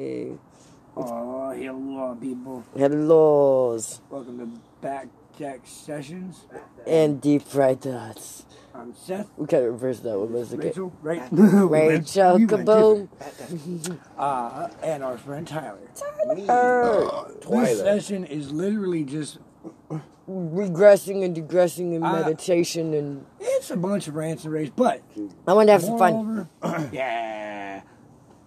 Hey, Oh, hello, people. hellos Welcome to Backjack Sessions. and deep fried thoughts. I'm Seth. We kind of reversed that one. Let's okay. Rachel, right? Rachel We went Kaboom. Uh, and our friend Tyler. Er, This session is literally just, regressing and degressing in Uh, meditation, and it's a bunch of rants and raves, but I want to have some fun. yeah.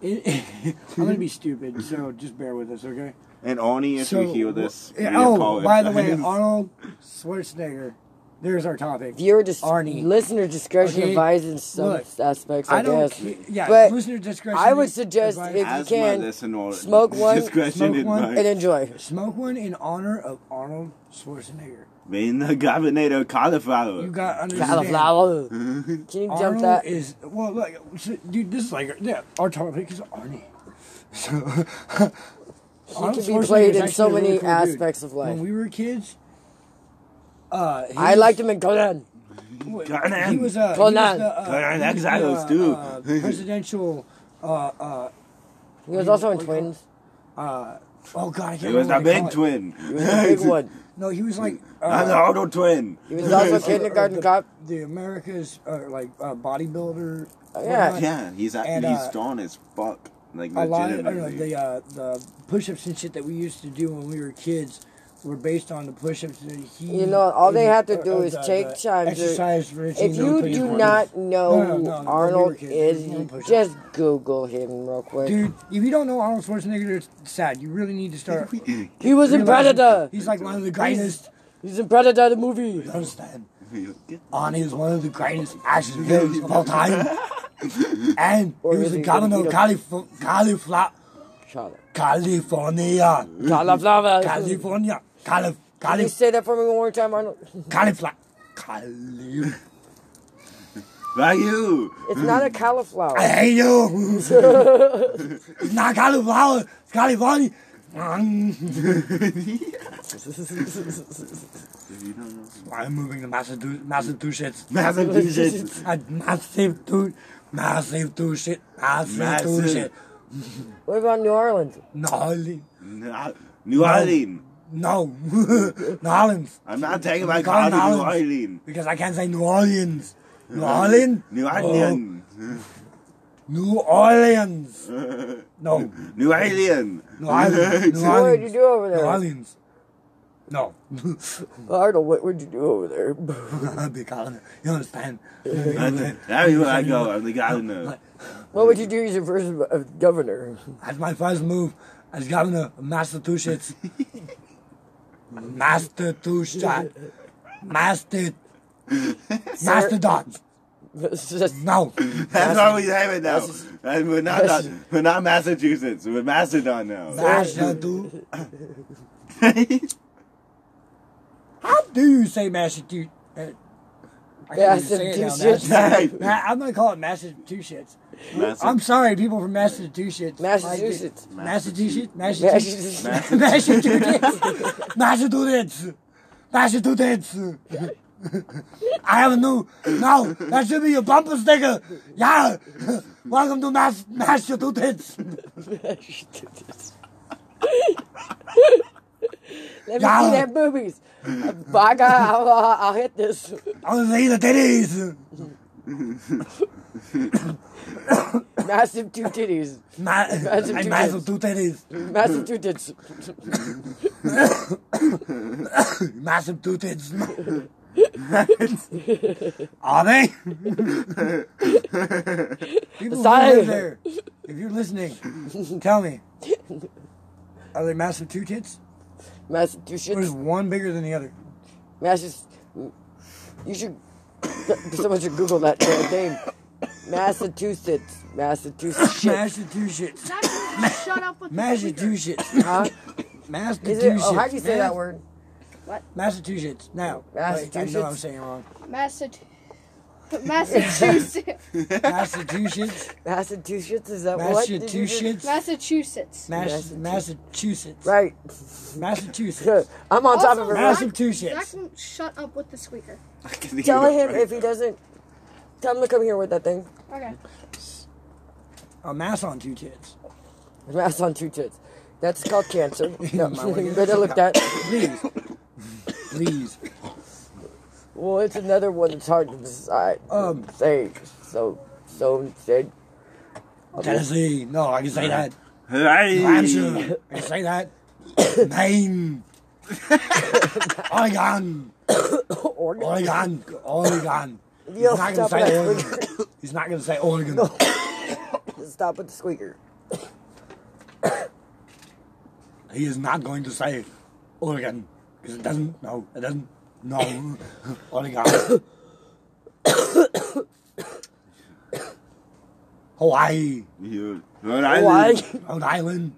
It, I'm going to be stupid, so just bear with us, okay? And only if you hear this. yeah, we oh, by the way. Arnold Schwarzenegger. There's our topic. Viewer dis- Arnie. listener discretion Okay, advised in some look, aspects, I, I don't. guess. ca- Yeah, But listener discretion. I would suggest advised. if you As can, my listener, smoke one, smoke one, and enjoy. Smoke one in honor of Arnold Schwarzenegger. Being the governor of cauliflower. You got to understand. Cauliflower. Can you jump Arnold that? is well, like, so- dude. This is like yeah, our topic is Arnie. So He Arnold can be played in so actually a really many cool dude. aspects of life. When we were kids, uh, he I was- liked him in Conan. He was uh, he Conan. was the, uh, Conan was the, Exiles, uh, too. uh, presidential. Uh, uh, He was also in Twins. uh, oh god, I can't He was remember the big twin. He was the big one. No, he was like. I'm the Uh, auto twin. He was also uh, kindergarten the, cop. The America's uh, like uh, bodybuilder. yeah. whatnot. Yeah, he's And, actually uh, strong as fuck. Like a lot of I don't know, legitimately. the uh, the push-ups and shit that we used to do when we were kids were based on the push-ups that he. You know, all they have to uh, do uh, is the- take time to- Exercise routine If you do for not know No, no, who no, when Arnold were is, just Google him real quick. dude, if you don't know Arnold Schwarzenegger, it's sad. You really need to start. he was in Predator. He's like one of the greatest. He's in Predator the movie. You understand? Arnie is one of the greatest action films of all time. And Or he was is the he governor of gonna Calif- Calif- Charlotte. California. California. Calif- Can you say that for me one more time, Arnold? Cauliflower. Calif- By you. It's not a cauliflower. I hate you. it's not a cauliflower. It's California. I'm moving to Massachusetts. Massachusetts. Massachusetts. A massive dude. Massive dude shit. Massive dude Massive. shit. What about New Orleans? No. New Orleans. No. New Orleans. I'm not taking my Call car to New Orleans. Orleans. Because I can't say New Orleans. New Orleans? New Orleans. New Orleans. No. New Orleans. New Orleans. New What would you do over there? New? Orleans. No. Arnold, what would you do over there? Big Colin. You understand? That's where I go. I'm the governor. What would you do as your first uh, governor? That's my first move as governor of Massachusetts. Massachusetts. Master. Master Mastodon. No. That's all we have it now. And we're not, not we're not Massachusetts. We're Mastodon now. Massachusetts. How do you say Massachusetts? I can't even say it now, Massachusetts. Massachusetts. Ma- I'm gonna call it Massachusetts. I'm sorry, people from Massachusetts. Massachusetts. Like, Massachusetts. Massachusetts. Massachusetts. Massachusetts. Massachusetts. I have a new. No, that should be your bumper sticker. Yeah. Welcome to Mass Massachusetts. Massachusetts. Let me yeah. see that boobies. Bugger, I'll, I'll hit this. I'll see the titties. Massive two titties. Ma- Massive two massive two titties. Massive two tits. Massive two tits. Are they? People who Sorry. live there, if you're listening, tell me. Are they massive two tits? Or is one bigger than the other? Massachusetts. You should. Someone should Google that damn name. Massachusetts. Massachusetts. Shit. Massachusetts. Zach, shut up with the Massachusetts. Huh? Massachusetts. Is it? Oh, how do you say that word? What? Massachusetts. Now, wait, I know I'm Massachusetts? saying it wrong. squeaker. Massachusetts. Massachusetts. Massachusetts. Massachusetts. Is that what? Did you just- Massachusetts. Massachusetts. Mass- Massachusetts. Right. Massachusetts. I'm on top Also, of it. Zach- right? Zach Massachusetts. won't shut up with the squeaker. Tell him if he doesn't. Tell him to come here with that thing. Okay. A mass on two tits. Mass on two tits. That's called cancer. No, you better look that. Please. Please. Well, it's another one that's hard to decide. Um. say so. So instead, Tennessee. No, I can say that. Hey. New Hampshire. I can say that. Maine. Oregon. Oregon. Oregon. Oregon. You He's don't gonna say Oregon. Oregon. He's not gonna say Oregon. Stop with the squeaker. He is not going to say Oregon because it doesn't. No, it doesn't. No, Oregon. Hawaii, You. Rhode Why? Island. Rhode Island,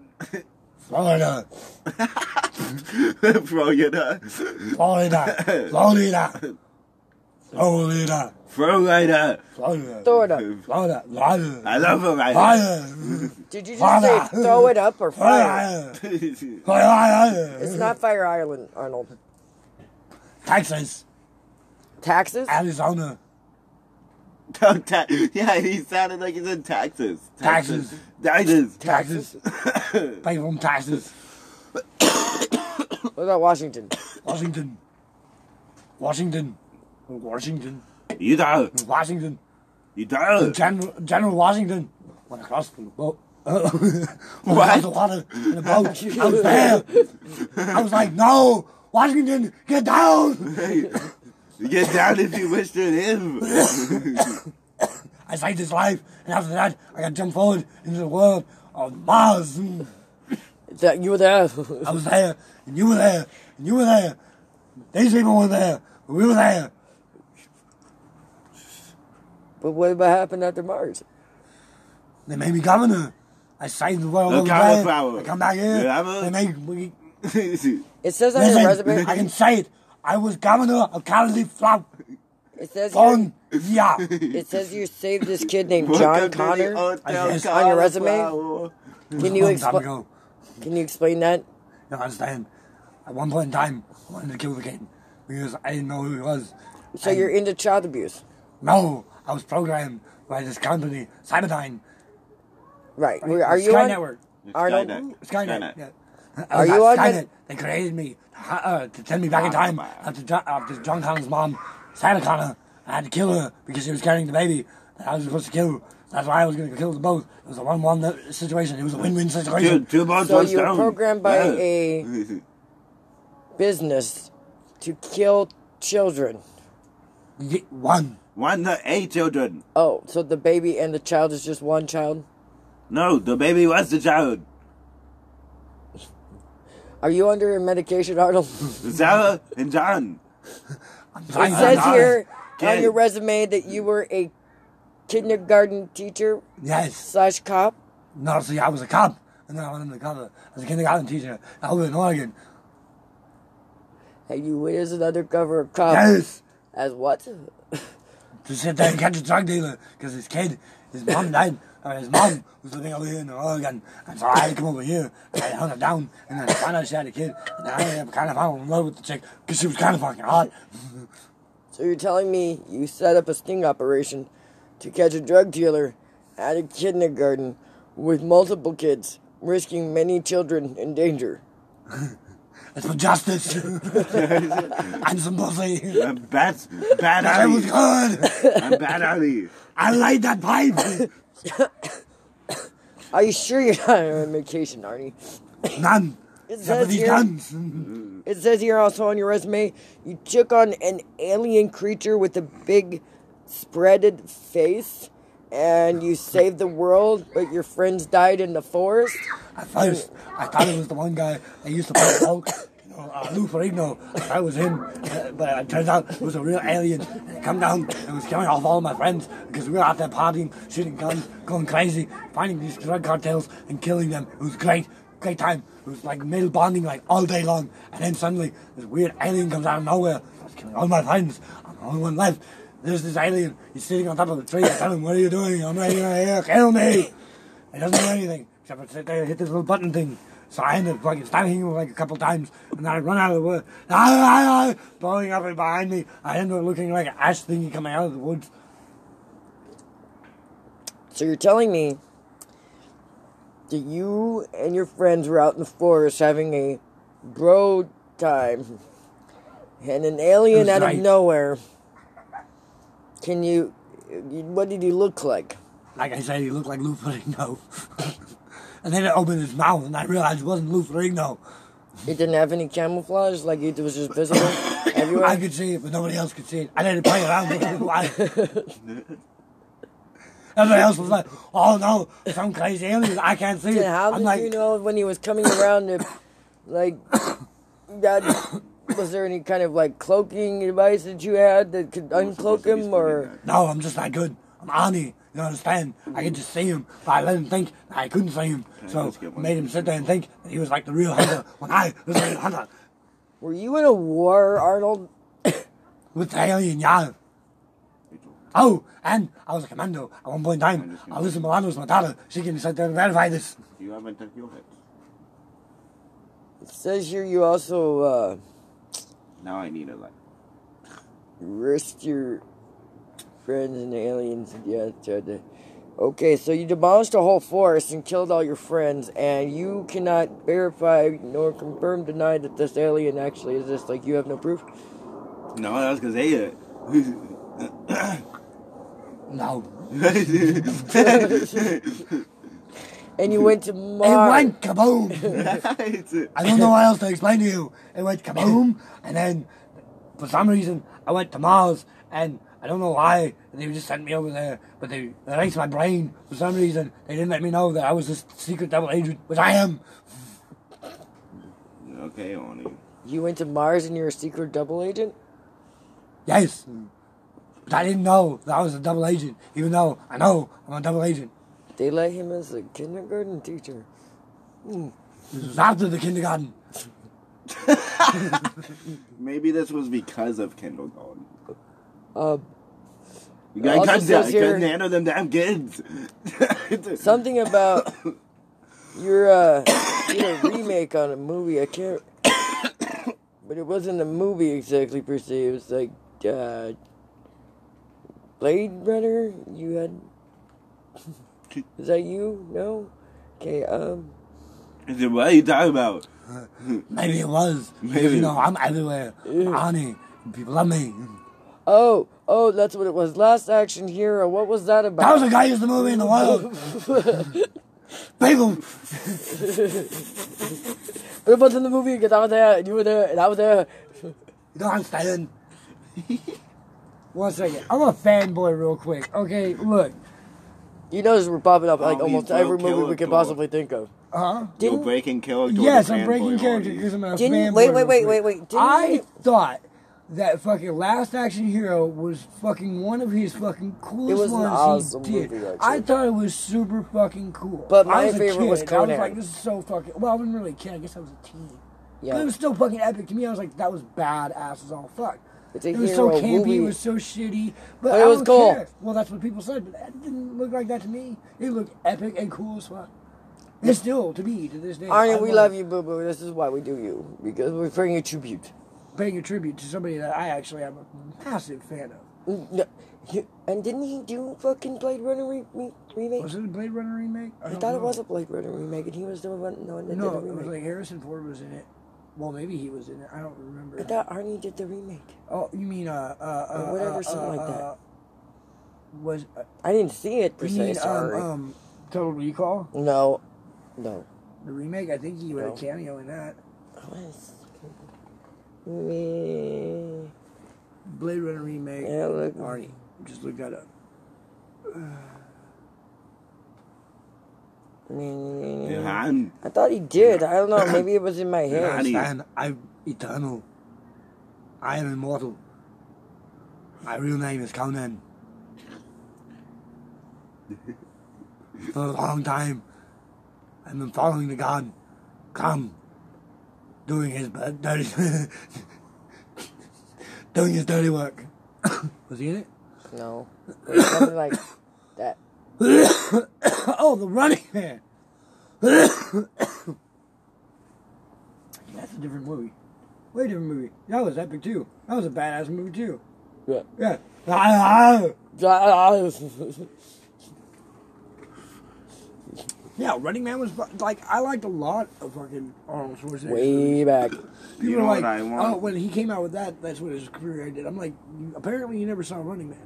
Florida, Florida. Florida, Florida, Florida, Florida. Florida, Throw it up. Florida, Florida, I love Florida. Florida, Did you just Florida. say throw it up or fire? Florida, Florida, It's not Fire Island, Arnold. Texas, Taxes? Arizona, Don't ta- yeah, he sounded like he's in Texas. Taxes. Taxes. Texas, pay from taxes. What about Washington? Washington. Washington. Washington. Utah. Washington. Utah. Uh, General, General Washington went across the boat. went What? across the water in a boat. I was there. I was like, no, Washington, get down. Get down if you wish to live. I saved his life, and after that, I got jumped forward into the world of Mars. That you were there. I was there, and you were there, and you were there. These people were there, but we were there. But what about happened after Mars? They made me governor. I saved the world The over there. cauliflower. I come back here. Yeah, I'm a- they make me. It says on your resume. I can say it. I was governor of Cali cauliflower. It says here, On yeah. it says you saved this kid named John Connor. I On your resume? Can you Long time expl- ago. Can you explain that? You don't understand. At one point in time, I wanted to kill the kid because I didn't know who he was. So And you're into child abuse, No, I was programmed by this company, Cyberdyne. right? Are you Sky on? Network? Arnold? Skynet. Skynet. Skynet. Yeah. Are I was you on Skynet? Med- They created me uh, uh, to send me back in ah, time after, Jo- after John Connor's mom, Sarah Connor. I had to kill her because she was carrying the baby that I was supposed to kill. That's why I was going to kill them both. It was a one-one uh, situation. It was a win-win Two, situation. two birds, So one you were stone. programmed by Yeah. a business to kill children. Ye- One. One, the eight children. Oh, so the baby and the child is just one child? No, the baby was the child. Are you under medication, Arnold? Sarah and John. It says not- here on your resume that you were a kindergarten teacher Yes. slash cop. No, see, I was a cop, and then I went undercover as a kindergarten teacher over in Oregon. And you went as an undercover cop. Yes. As what? To sit there and catch a drug dealer because his kid, his mom died, or his mom was living over here in the Oregon, and so I had to come over here and I her down, and then I found out she had a kid, and I ended up kind of falling in love with the chick because she was kind of fucking hot. So you're telling me you set up a sting operation to catch a drug dealer at a kindergarten with multiple kids, risking many children in danger. It's for justice and some pussy. Bats, bad bad That was Ali. good. I'm bad Ali. I laid that pipe. Are you sure you're not on vacation, Arnie? None. It Except for says these here- guns. It says here also on your resume, you took on an alien creature with a big spreaded face and you saved the world, but your friends died in the forest. At first, I thought it was the one guy that used to play Hulk. You know, uh, Lou Ferrigno. I thought it was him. Uh, but it turns out it was a real alien. He come down and was killing off all my friends because we were out there partying, shooting guns, going crazy, finding these drug cartels and killing them. It was great. Great time. It was like male bonding like all day long. And then suddenly this weird alien comes out of nowhere. I was killing all my friends. I'm the only one left. There's this alien. He's sitting on top of the tree. I tell him, what are you doing? I'm right here. Kill me. He doesn't do anything except for sit there and hit this little button thing. So I ended up fucking stabbing him like a couple times, and then I run out of the wood, ah, blowing up and behind me. I end up looking like an ash thingy coming out of the woods. So you're telling me that you and your friends were out in the forest having a bro time, and an alien out right. of nowhere. Can you? What did he look like? Like I said, he looked like Lou Ferrigno. and then it opened his mouth, and I realized it wasn't Lou Ferrigno. It didn't have any camouflage, like it was just visible everywhere. I could see it, but nobody else could see it. I didn't play around with it. Why? Everybody else was like, "Oh no, some crazy alien! I can't see it." How I'm did like, you know when he was coming around if like that was there any kind of like cloaking device that you had that could uncloak him or "No, I'm just not good. I'm Ani. You understand? I could just see him, but I let him think that I couldn't see him, Okay, so let's get one. made him sit there and think that he was like the real hunter when I was the real hunter were you in a war, Arnold? with the alien. Yeah. Oh, and I was a commando at one point in time. I Alyssa Milano's my daughter. She can sit there and verify this. You haven't done your hits. It says here you also uh Now I need a like. risked your friends and aliens to Okay, so you demolished a whole forest and killed all your friends, and you cannot verify nor confirm, deny that this alien actually exists. Like you have no proof. No, that's because they. Uh, no. And you went to Mars. It Mars. went kaboom. I don't know what else to explain to you. It went kaboom, and then for some reason I went to Mars, and I don't know why they just sent me over there. But they, they erased my brain for some reason. They didn't let me know that I was this secret double agent, which I am. okay, Oni. You went to Mars and you're a secret double agent? Yes, but I didn't know that I was a double agent, even though I know I'm a double agent. They let him as a kindergarten teacher. This was after the kindergarten. Maybe this was because of kindergarten. Uh, You It guys also couldn't, couldn't handle them damn kids. something about your uh, you did a remake on a movie. I can't, but it wasn't a movie exactly per se. It was like uh, Blade Runner. You had. Is that you? No. Okay. Um. I said, what are you talking about? Maybe it was. Maybe. you know, I'm everywhere. I'm Ani. People love me. Oh. Oh, that's what it was. Last Action Hero. What was that about? That was a guy used the greatest movie in the world. People, But it wasn't the movie because I was there and you were there and I was there. you don't understand. One second. I'm a fanboy real quick. Okay, look. You notice we're popping up like almost he's every movie we could character. possibly think of. Uh huh? You're Didn't breaking character. Yes, with I'm a breaking character Oni. because I'm a Didn't- fanboy. wait, wait, wait, wait, wait. Didn't I you- thought that fucking Last Action Hero was fucking one of his fucking coolest was an ones awesome he did. movie, actually. I thought it was super fucking cool. But I my was a favorite kid, was I Conan. was like, this is so fucking. Well, I wasn't really a kid. I guess I was a teen. But it Yeah. was still fucking epic to me. I was like, that was badass as all fuck. It's a it was so campy. movie. It was so shitty. But, But it I was cool. care. Well, that's what people said, but that didn't look like that to me. It looked epic and cool as fuck. It's still to me to this day. I Arnie, we love you, boo boo. This is why we do you. Because we're paying a tribute. Paying a tribute to somebody that I actually am a massive fan of. Mm, no, you- And didn't he do fucking Blade Runner re- re- remake? Was it a Blade Runner remake? I don't thought it was a Blade Runner remake, and he was the one, that No, did it was like Harrison Ford was in it. Well, maybe he was in it. I don't remember. I thought Arnie did the remake. Oh, you mean uh uh, uh whatever, uh, something like uh, that. uh, Was uh, I didn't see it per you se. mean um, Sorry. um Total Recall no, no. the remake? I think he had No. a cameo in that. Was Me. Blade Runner remake. Yeah, look. Arnie, just look that up. Yeah, I thought he did. I don't know. Maybe it was in my head. Arnie. I'm eternal. I am immortal. My real name is Conan. For a long time, I've been following the god. Come, doing his dirty, doing his dirty work. Was he in it? No. It was something like that. oh, the Running Man. That's a different movie. Way different movie. That was epic too. That was a badass movie too. Yeah. Yeah. Ah, ah. Yeah, Running Man was like I liked a lot of fucking Arnold Schwarzenegger. Way back. People You are know like, what I want? oh, when he came out with that, that's what his career ended. I'm like, apparently you never saw Running Man.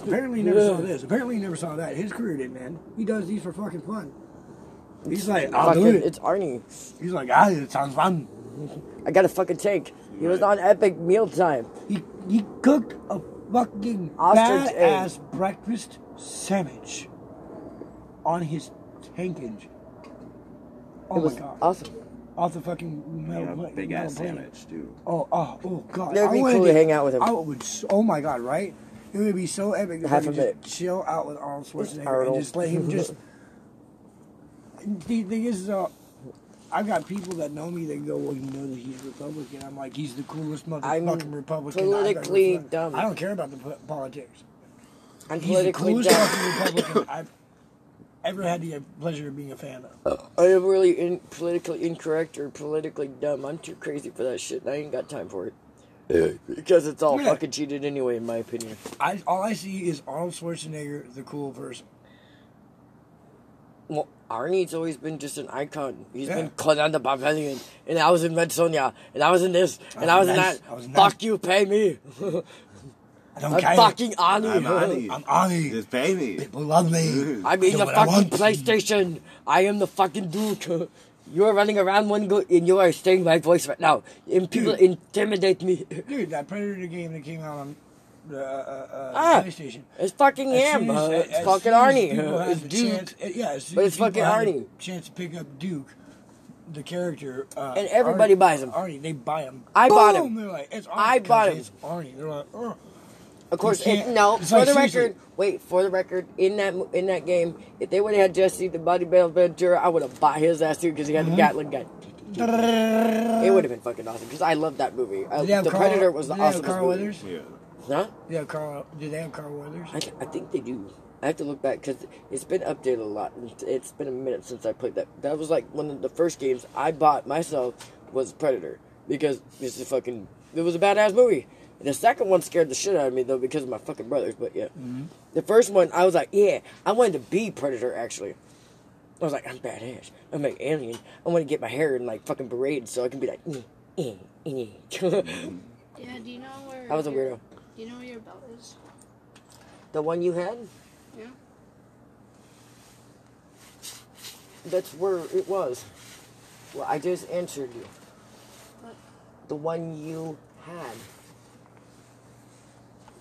Apparently he never saw this. Apparently he never saw that. His career didn't end. He does these for fucking fun. He's like, I'll Fucking, do it. it's Arnie. He's like, ah, it sounds fun. I got a fucking tank. He was on Epic Mealtime. He he cooked a fucking Ostrich badass breakfast sandwich on his tank engine. Oh it was my god! awesome. Off the fucking metal, Yeah, pla- big metal ass sandwich, dude. Oh, oh, oh god! It'd be cool to hang out with him. I would. Oh my god! Right? It would be so epic to Half it. just chill out with Arnold Schwarzenegger and just let him just. the thing is, uh, I've got people that know me. They go, "Well, you know that he's Republican." I'm like, "He's the coolest I'm motherfucking Republican." I've ever politically met." dumb. I don't care about the po- politics. I'm He's the politically coolest dumb. fucking Republican I've ever had the pleasure of being a fan of. I am really in, politically incorrect or politically dumb. I'm too crazy for that shit. and I ain't got time for it. Because it's all Yeah. fucking cheated anyway, in my opinion. I all I see is Arnold Schwarzenegger, the cool person. Well, Arnie's always been just an icon. He's Yeah. been called on the Barbarian, and I was in Red Sonja, and I was in this, and I was in nice. that. I was nice. Fuck you, pay me. I don't I'm care. fucking Arnie. I'm Ani. I'm Ani. Just pay me. People love me. I'm in the fucking. PlayStation. I am the fucking Duke. You are running around one go, and you are saying my voice right now. And people Dude. intimidate me. Dude, that Predator game that came out on the uh, uh, Ah. PlayStation. It's fucking As him. as- uh, as it's fucking Arnie. uh, It's Duke. chance- uh, yeah, as But it's fucking people had the Arnie. Chance to pick up Duke, the character, uh, And everybody Arnie, buys him. Arnie, they buy him. I bought Boom! him. They're like, it's Arnie. I bought him. It's Arnie. They're like, oh. Of course, You it, no. it's For like, the seriously. record, wait. For the record, in that in that game, if they would have had Jesse the Body Bell Ventura, I would have bought his ass too because he had Mm-hmm. the Gatling gun. It would have been fucking awesome because I love that movie. I, Did they have the Carl, Predator was the did they have awesomest Carl movie. Weathers? Yeah. Huh? Yeah, Carl. Did they have Carl Weathers? I, th- I think they do. I have to look back because it's been updated a lot. and It's been a minute since I played that. That was like one of the first games I bought myself was Predator because this is fucking. It was a badass movie. The second one scared the shit out of me though because of my fucking brothers. But yeah, the first one I was like, yeah, I wanted to be Predator actually. I was like, I'm badass. I'm like alien. I want to get my hair in like fucking berated so I can be like. Mm, mm, mm. Yeah, do you know where? I was a weirdo. Do you know where your belt is? The one you had? Yeah. That's where it was. Well, I just answered you. What? The one you had.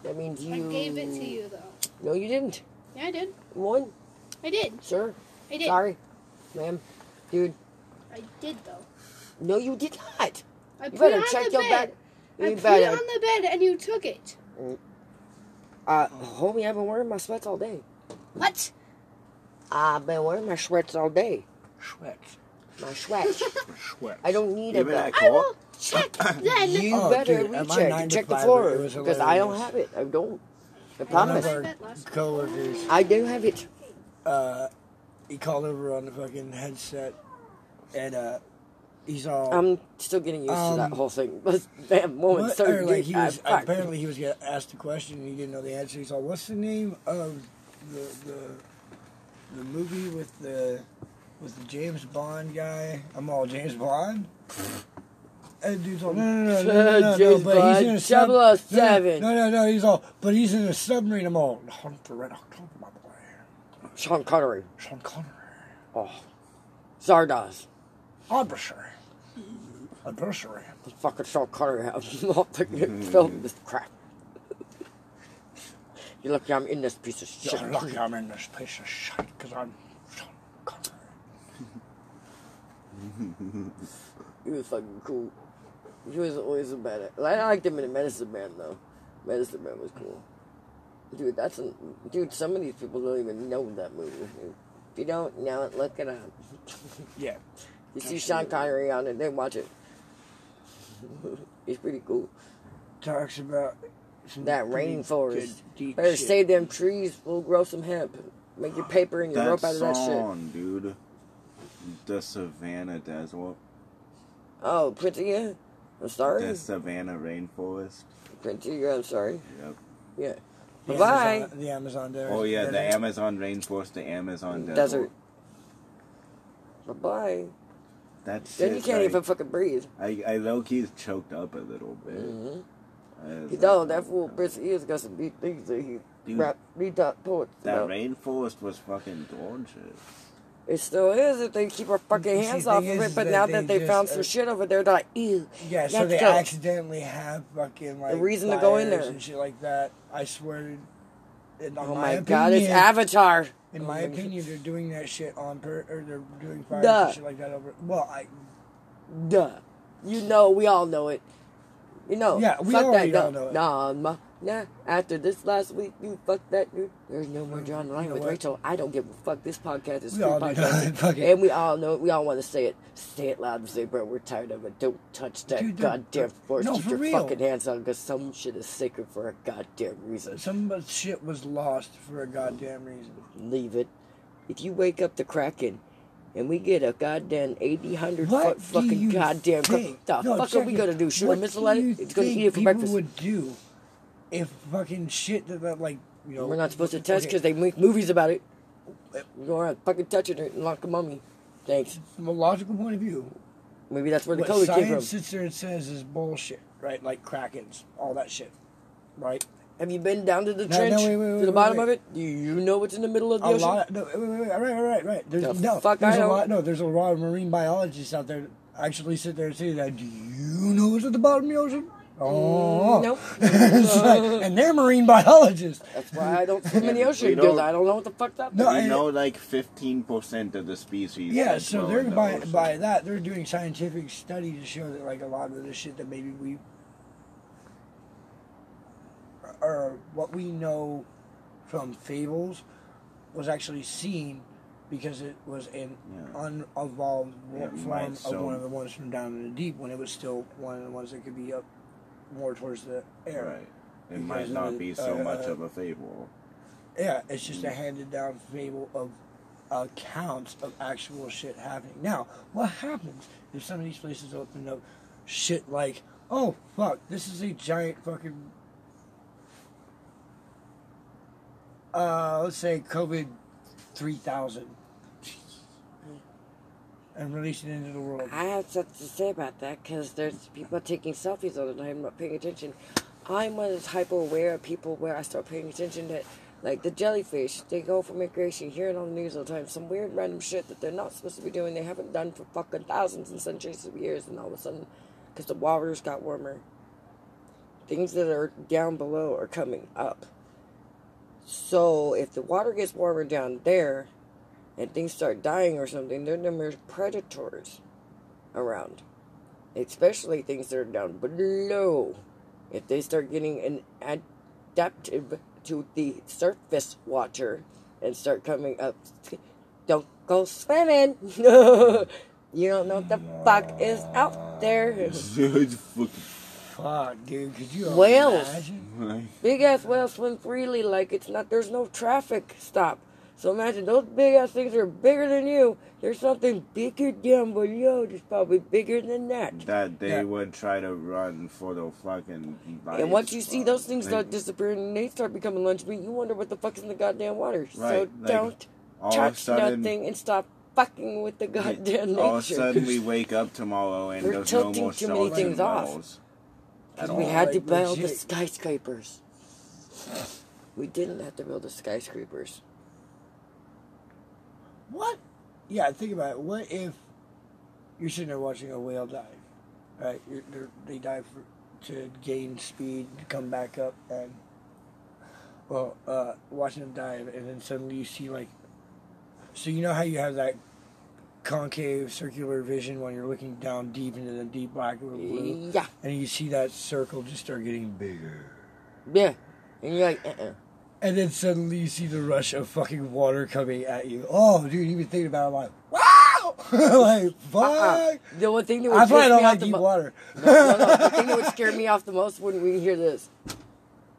That means you. I gave it to you though. No, you didn't. Yeah, I did. One, I did. sir. I did. Sorry, ma'am, dude. I did though. No, you did not. I You put better it on check the your bed. bed. I You put it on the bed and you took it. Uh, homie, I've been wearing my sweats all day. What? I've been wearing my sweats all day. Sweats. My sweats. Sweats. I don't need Give a me that belt. I will check then. You Oh, better dude, at my recheck and to check the five, floor because I don't have it. I don't. I I promise. did One of our coworkers, I do have it. uh, he called over on the fucking headset, and uh, he's all. I'm still getting used to that Um, whole thing. But that moment What, started like he was apparently he was asked a question and he didn't know the answer. He's all, "What's the name of the the the movie with the with the James Bond guy?" I'm all James Bond. And dude's all, no, no, no, no, no, no, no, but he's in a sub- No, no, no, no, he's all, but he's in a submarine. I'm all, Hunt for Red October, oh, my boy. Sean Connery. Sean Connery. Oh. Zardoz. Adversary. Adversary. Fucking Sean Connery. I'm not fucking filming this crap. You're lucky I'm in this piece of shit. You're lucky I'm in this piece of shit because I'm Sean Connery. Was fucking cool. He was always a badass. I liked him in the Medicine Man though. Medicine Man was cool. Dude, that's a, dude. Some of these people don't even know that movie. If you don't know it, look it up. Yeah. You see Sean Connery on it, then watch it. He's pretty cool. Talks about some That rainforest. good, Better shit. save them trees. We'll grow some hemp. Make your paper and your That rope out of that shit. song, dude. The Savannah Desert. Oh, Prince Ea? I'm sorry. The Savannah Rainforest. Prince Ea, I'm sorry. Yep. Yeah. The Bye-bye. Amazon, the Amazon desert. Oh yeah, the. Amazon rainforest, the Amazon desert. Desert. Bye bye. That's Then you can't even fucking breathe. I I low key's choked up a little bit. Mm-hmm. I was You like, know, that fool Britt Ears got some deep things that he Dude. rap, read that poets That about. rainforest was fucking gorgeous. It still is if they keep our fucking hands the off of it. But that now that they just, found uh, some shit over there, they're like, ew. Yeah, so they go. accidentally have fucking like a reason to go in there. and shit like that. I swear. In Oh my, my opinion, god, it's Avatar. In my opinion, they're doing that shit on per, or they're doing fires Duh. and shit like that over. Well, I Duh. You know, we all know it. You know. Yeah, we fuck that. all no, know it. Nah, nah. After this last week, you fuck that dude. There's no more John Ryan know with what? Rachel. I don't give a fuck. This podcast is We free all podcast. it. Fuck it. And we all know it. We all want to say it. Say it loud and say, bro, we're tired of it. Don't touch that Dude, goddamn force. no, Keep for your real. fucking hands on because some shit is sacred for a goddamn reason. some shit was lost for a goddamn reason. Leave it. If you wake up the Kraken and we get a goddamn 80, 100 foot fucking you goddamn. Think? the No, fuck are we gonna do? Shoot a missile at it? It's gonna eat it for breakfast. would do if fucking shit that, that like you know We're not supposed to touch okay, because they make movies about it. You go around fucking touching it and lock a mummy. Thanks. from a logical point of view, Maybe that's where the COVID came from. science sits there and says is bullshit, right? Like krakens, all that shit, right? Have you been down to the No, trench, no, wait, wait, to the bottom of it? Do you know what's in the middle of the a ocean? lot. No, wait, wait, wait, right, right, right. There's The no, fuck there's I lot. No, there's a lot of marine biologists out there that actually sit there and say that. Do you know what's at the bottom of the ocean? Oh, mm, nope. Like- and they're marine biologists. That's why I don't swim in the ocean because I don't know what the fuck's up. No, we I- know like fifteen percent of the species. Yeah, so they're in the by ocean. by that they're doing scientific study to show that like a lot of the shit that maybe we or what we know from fables was actually seen because it was an Yeah. unevolved It form might of so- one of the ones from down in the deep when it was still one of the ones that could be up more towards the air. Right. It might not the, be so uh, much of a fable. Yeah, it's just a handed down fable of accounts of actual shit happening. Now, what happens if some of these places open up shit like, oh fuck, this is a giant fucking uh let's say COVID three thousand and release it into the world. I have something to say about that because there's people taking selfies all the time, not paying attention. I'm one of the hyper aware of people where I start paying attention that, like the jellyfish, they go for migration, hear it on the news all the time, some weird random shit that they're not supposed to be doing, they haven't done for fucking thousands and centuries of years, and all of a sudden, because the waters got warmer, things that are down below are coming up. So if the water gets warmer down there, and things start dying or something, there are more predators around. Especially things that are down below. If they start getting an adaptive to the surface water and start coming up, don't go swimming. you don't know what the fuck is out there. It's fucking- Fuck, dude, could you Whales. imagine? Big ass whales swim freely like it's not. There's no traffic stop. So imagine those big ass things are bigger than you. There's something bigger down below that's probably bigger than that. that they Yeah. would try to run for the fucking. And once you see those things They- start disappearing and they start becoming lunch meat, you wonder what the fuck's in the goddamn water. so like, don't all of a touch sudden- nothing and stop fucking with the goddamn nature. All of a sudden, we wake up tomorrow and We're there's no more too many things off. Because we all. had to like, build the skyscrapers. We didn't have to build the skyscrapers. What? Yeah, think about it. What if you're sitting there watching a whale dive, right? You're, they're, dive for, to gain speed, to come back up, and well, uh, watching them dive, and then suddenly you see like, so you know how you have that concave circular vision when you're looking down deep into the deep black or blue, Yeah, and you see that circle just start getting bigger. yeah. And you're like, uh-uh. And then suddenly you see the rush of fucking water coming at you. Oh, dude, you've been thinking about it. I'm like, wow! like, fuck! Uh-uh. The one thing that would I probably don't like deep mo- water. No, no, no. The thing that would scare me off the most when we hear this,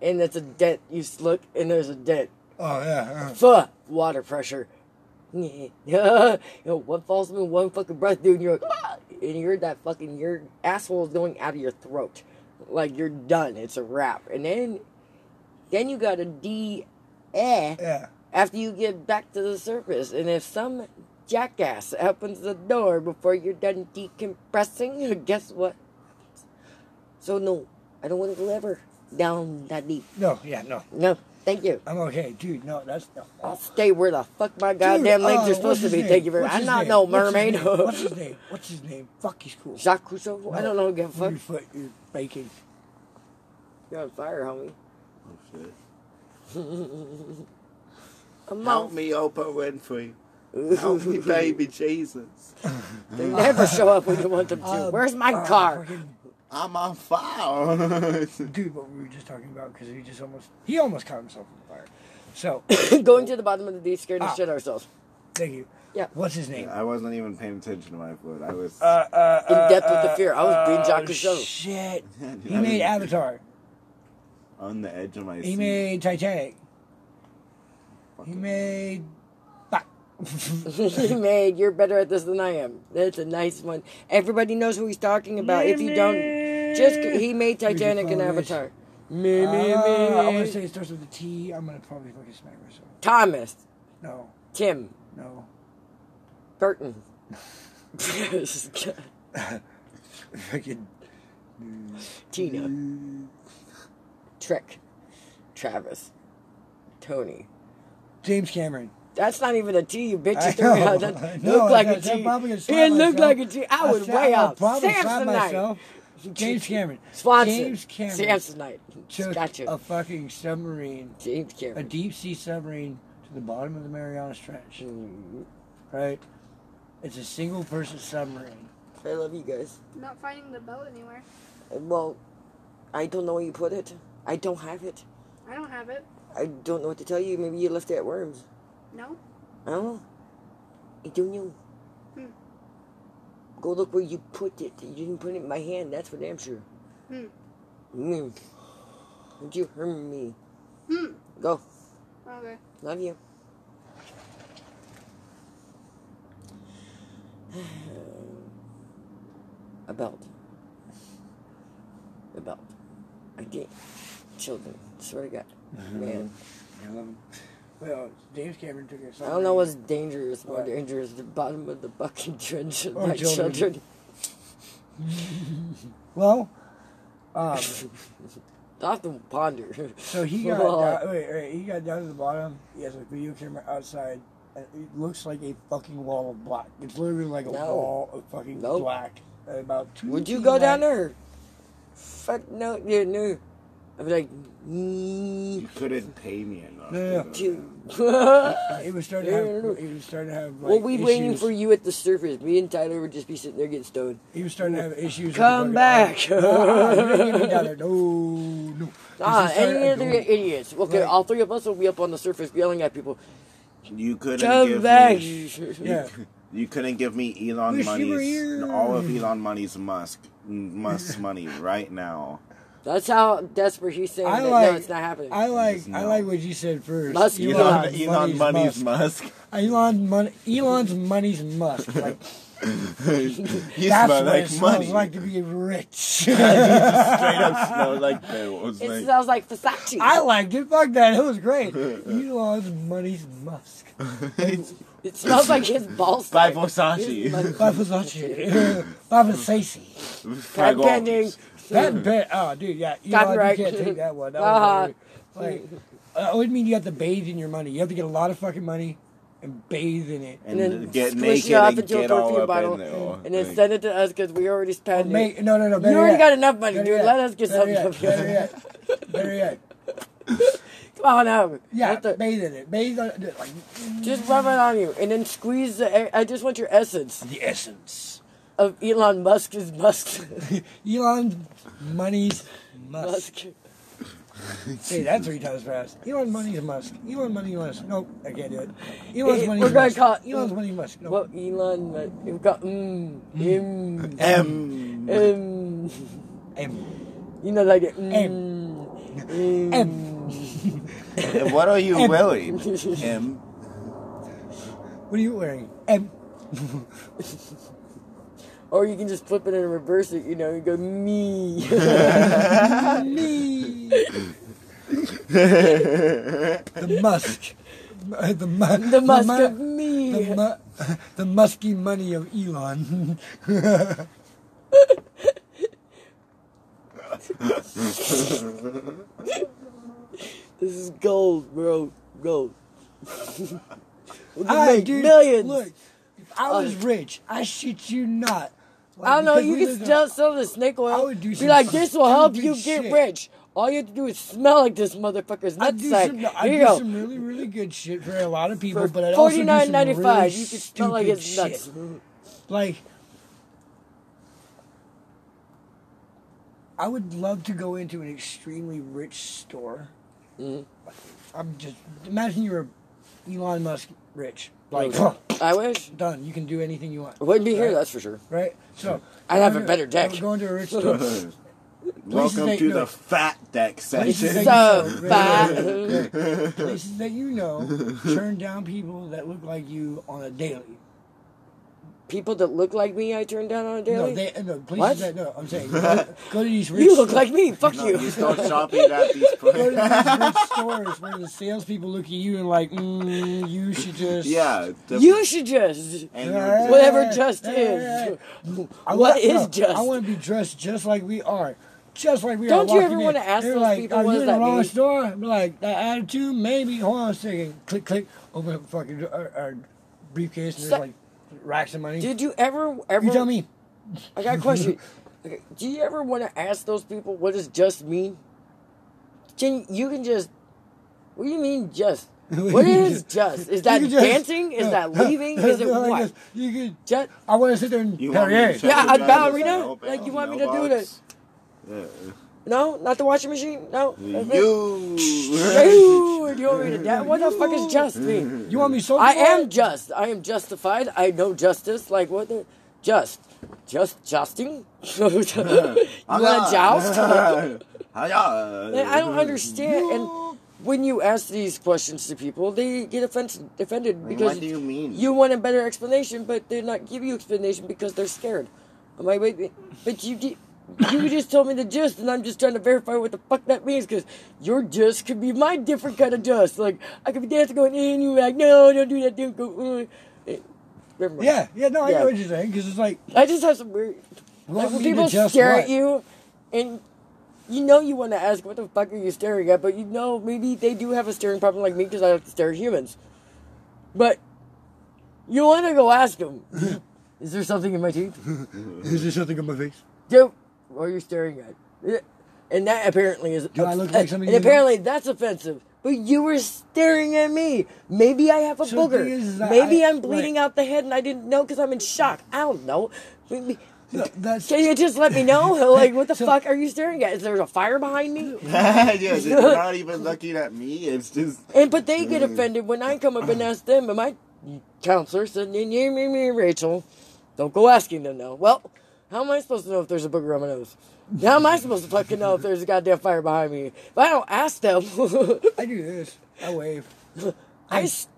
and it's a dent. You look, and there's a dent. Oh, yeah. Fuh, water pressure. you know, one falls in one fucking breath, dude, and you're like, "Ah!" and you're that fucking, your asshole is going out of your throat. Like, you're done. It's a wrap. And then Then you got a D eh Yeah. after you get back to the surface. And if some jackass opens the door before you're done decompressing, guess what? So no, I don't want to go ever down that deep. No, yeah, no. No, thank you. I'm okay, dude. No, that's no. I'll stay where the fuck my goddamn Dude, legs uh, are supposed to be. name? Thank you very much. I'm not name? no mermaid. What's his name? What's his name? Fuck, he's cool. Jacques Cousteau? I don't know. Give a fuck. Your foot, you're baking. You're on fire, homie. Oh, shit. I'm Help out. me, Oprah Winfrey. Help me, baby Jesus. They never show up when you want them to. Um, Where's my uh, car? fucking- I'm on fire. dude, what we were just talking about because he just almost he almost caught himself on fire. So, Going to the bottom of the deep, scared to Ah. shit ourselves. thank you. Yeah. What's his name? I wasn't even paying attention to my foot. I was. Uh, uh, In uh, depth with the uh, fear. I was being uh, Jacques Cousteau. Shit. He I made was Avatar. On the edge of my He seat. made Titanic. He Fucking- made. Fuck. he made. You're better at this than I am. That's a nice one. Everybody knows who he's talking about. If you don't, just he made Titanic and follow Avatar. Me, Uh, me, I want me. to say it starts with a T. I'm gonna probably fucking smack myself. Thomas, No, Tim, no. Burton. Fucking. Tina, Trick, Travis, Tony. James Cameron. That's not even a T, you bitch. I You threw me know, out. That I looked like a that's- probably gonna It looked like a T. I was I way I'll off. probably slap Samsonite. James Cameron. Swanson. James Cameron Samsonite. took Gotcha. a fucking submarine, James Cameron. a deep sea submarine, to the bottom of the Marianas Trench. Mm, Right? It's a single person submarine. I love you guys. Not finding the boat anywhere. Well, I don't know where you put it. I don't have it. I don't have it. I don't know what to tell you. Maybe you left it at Worms. No. I don't know. I don't know. Hmm. Go look where you put it. You didn't put it in my hand. That's for damn sure. Hmm. Mm. Would you hurt me? Hmm. Go. Okay. Love you. A belt. A belt. I get children. Swear to God. Mm-hmm. Man. I love him. Well, James Cameron took a I don't know what's dangerous. More What? dangerous, the bottom of the bucket trench of Or my children. children. Well, um, to ponder. so he got Oh. down, wait, wait, he got down to the bottom. He has a video camera outside. And it looks like a fucking wall of black. It's literally like a No. wall of fucking Nope. black. About two. Would you feet go down wide. there? Fuck no, yeah, no. I'd be like, mm, You couldn't pay me enough. No, no, no. to go dude. there. He was starting to have. He was starting to have. Like, We'll waiting for you at the surface. Me and Tyler would just be sitting there getting stoned. He was starting to have issues. Come back. arm. No, you didn't get me down there. No, no. Ah, any other no. idiots. Okay, Right. all three of us will be up on the surface yelling at people. You couldn't Come give back. me. Yeah. You couldn't give me Elon Wish money's all of Elon money's Musk Musk's money right now. That's how desperate he's saying I that like- no, it's not happening. I like I like what you said first. Musk Elon, Elon Elon money's Musk. Elon money. Elon's money's Musk. Like you that's smell what it smells money. like to be rich. Straight up smell like pills. it Like, smells like Versace. I liked it. Fuck that. It was great. Elon's money's Musk. it smells like his balls. By Versace. By Versace. By Versace. Patent pending. That bet. Oh, dude. Yeah. Elon, Copyright. you can't take that one. That Uh-huh. like, uh, it would mean you have to bathe in your money. You have to get a lot of fucking money and bathe in it. and, And then get squish naked it off and into a get all perfume up bottle, in there. and then Like, send it to us because we already spent it. make, no, no, no. You already yet. got enough money, Better dude. yet. Let us get Better something. yet. Better yet. Better yet. Come on now. Yeah, What the- bathe in it. Bathe on it. Like, just rub it on you, and then squeeze the. I just want your essence the essence. Of Elon Musk's Musk. Elon's money's Musk. Musk. Say that three times fast. Elon money's Musk. Elon money Musk. Nope, I can't do it. Elon's money's we're gonna Musk. call- Elon's money's Musk. Nope. Well, Elon, Musk- we've got mm, mm, M. mm, M. you know, like it. M. Mm, mm. M. what are you M. wearing? M. What are you wearing? M. Or you can just flip it and reverse it. You know, you go me. Me. the musk, uh, the mu- The musk mu- of me. the, mu- the musky money of Elon. This is gold, bro. Gold. we can Alright, make dude, millions. Look, if I was uh, rich, I shit you not. Like, I don't know. You can still sell the snake I oil. would do Be like, this will help you get rich. All you have to do is smell like this motherfucker's I nutsack. some, I Here do you go. some really, really good shit for a lot of people, For but I also do nine some ninety five, really you can smell like his stupid nuts. Like, I would love to go into an extremely rich store. Mhm. I'm just imagine you're Elon Musk rich, like I wish. done. You can do anything you want. I wouldn't be here, that's for sure. Right? So I'd have a I'm better gonna- deck. I'm going to a rich store. Welcome to no. the fat deck Places section. So know, fat. right, right. Places that you know turn down people that look like you on a daily. People that look like me, I turn down on a No, daily. they no places What? that no. I'm saying go, go to these rich. you look stores- like me. Fuck No, you. you start shopping at these Go to these rich stores where the salespeople look at you and like, mm, you should just yeah. the- you should just. and Yeah. you're Whatever just Yeah. is. I What want, is no, just? I want to be dressed just like we are. Just like we are. Don't you ever in. wanna ask They're those like, people, are what you does in the wrong mean? store? I'm like, that attitude? Maybe. Hold on a second. Click, click. Open up fucking our, our briefcase and there's So- like racks of money. Did you ever ever? you tell me. I got a question. Okay, do you ever want to ask those people what does just mean? Can you can just? What do you mean just? What is just? Is that just- dancing? Is that leaving? Is it Like what? this. You could. Just I want to sit there and You want me to Perrier. Yeah, the a guy ballerina? Like, you want me to do this? Yeah. No, not the washing machine. No. That's it. You. Do you want me to? Da- what the fuck is just me? You want me so? I am just. I am justified. I know justice. Like what? The, just, just justing. you want to joust? Like, I don't understand. And when you ask these questions to people, they get offended, offended because what do you mean? you want a better explanation, but they're not give you explanation because they're scared. I'm like, wait, wait, but you did. You just told me the gist, and I'm just trying to verify what the fuck that means. Because your gist could be my different kind of gist. Like I could be dancing, going, and you're like, no, don't do that, don't go. Uh. Yeah, yeah. No, I Yeah. know what you're saying because it's like I just have some weird. Like when people stare what? at you, and you know you want to ask, "What the fuck are you staring at?" But you know maybe they do have a staring problem like me because I like to stare at humans. But you want to go ask them, "Is there something in my teeth?" is there something on my face? Dude, what are you staring at? And that apparently is. Do I look like somebody And you know? apparently that's offensive. But you were staring at me. Maybe I have a So booger. thing is, is that Maybe I- am bleeding right. out the head and I didn't know because I'm in shock. I don't know. Maybe, No, that's can you just let me know? Like, what the So- fuck are you staring at? Is there a fire behind me? yeah, they're not even looking at me. It's just. And but they get mm. offended when I come up and ask them. And my counselor said, "Me, me, me, me, Rachel, don't go asking them now." Well, how am I supposed to know if there's a booger on my nose? How am I supposed to fucking know if there's a goddamn fire behind me? If I don't ask them, I do this. I wave. I s-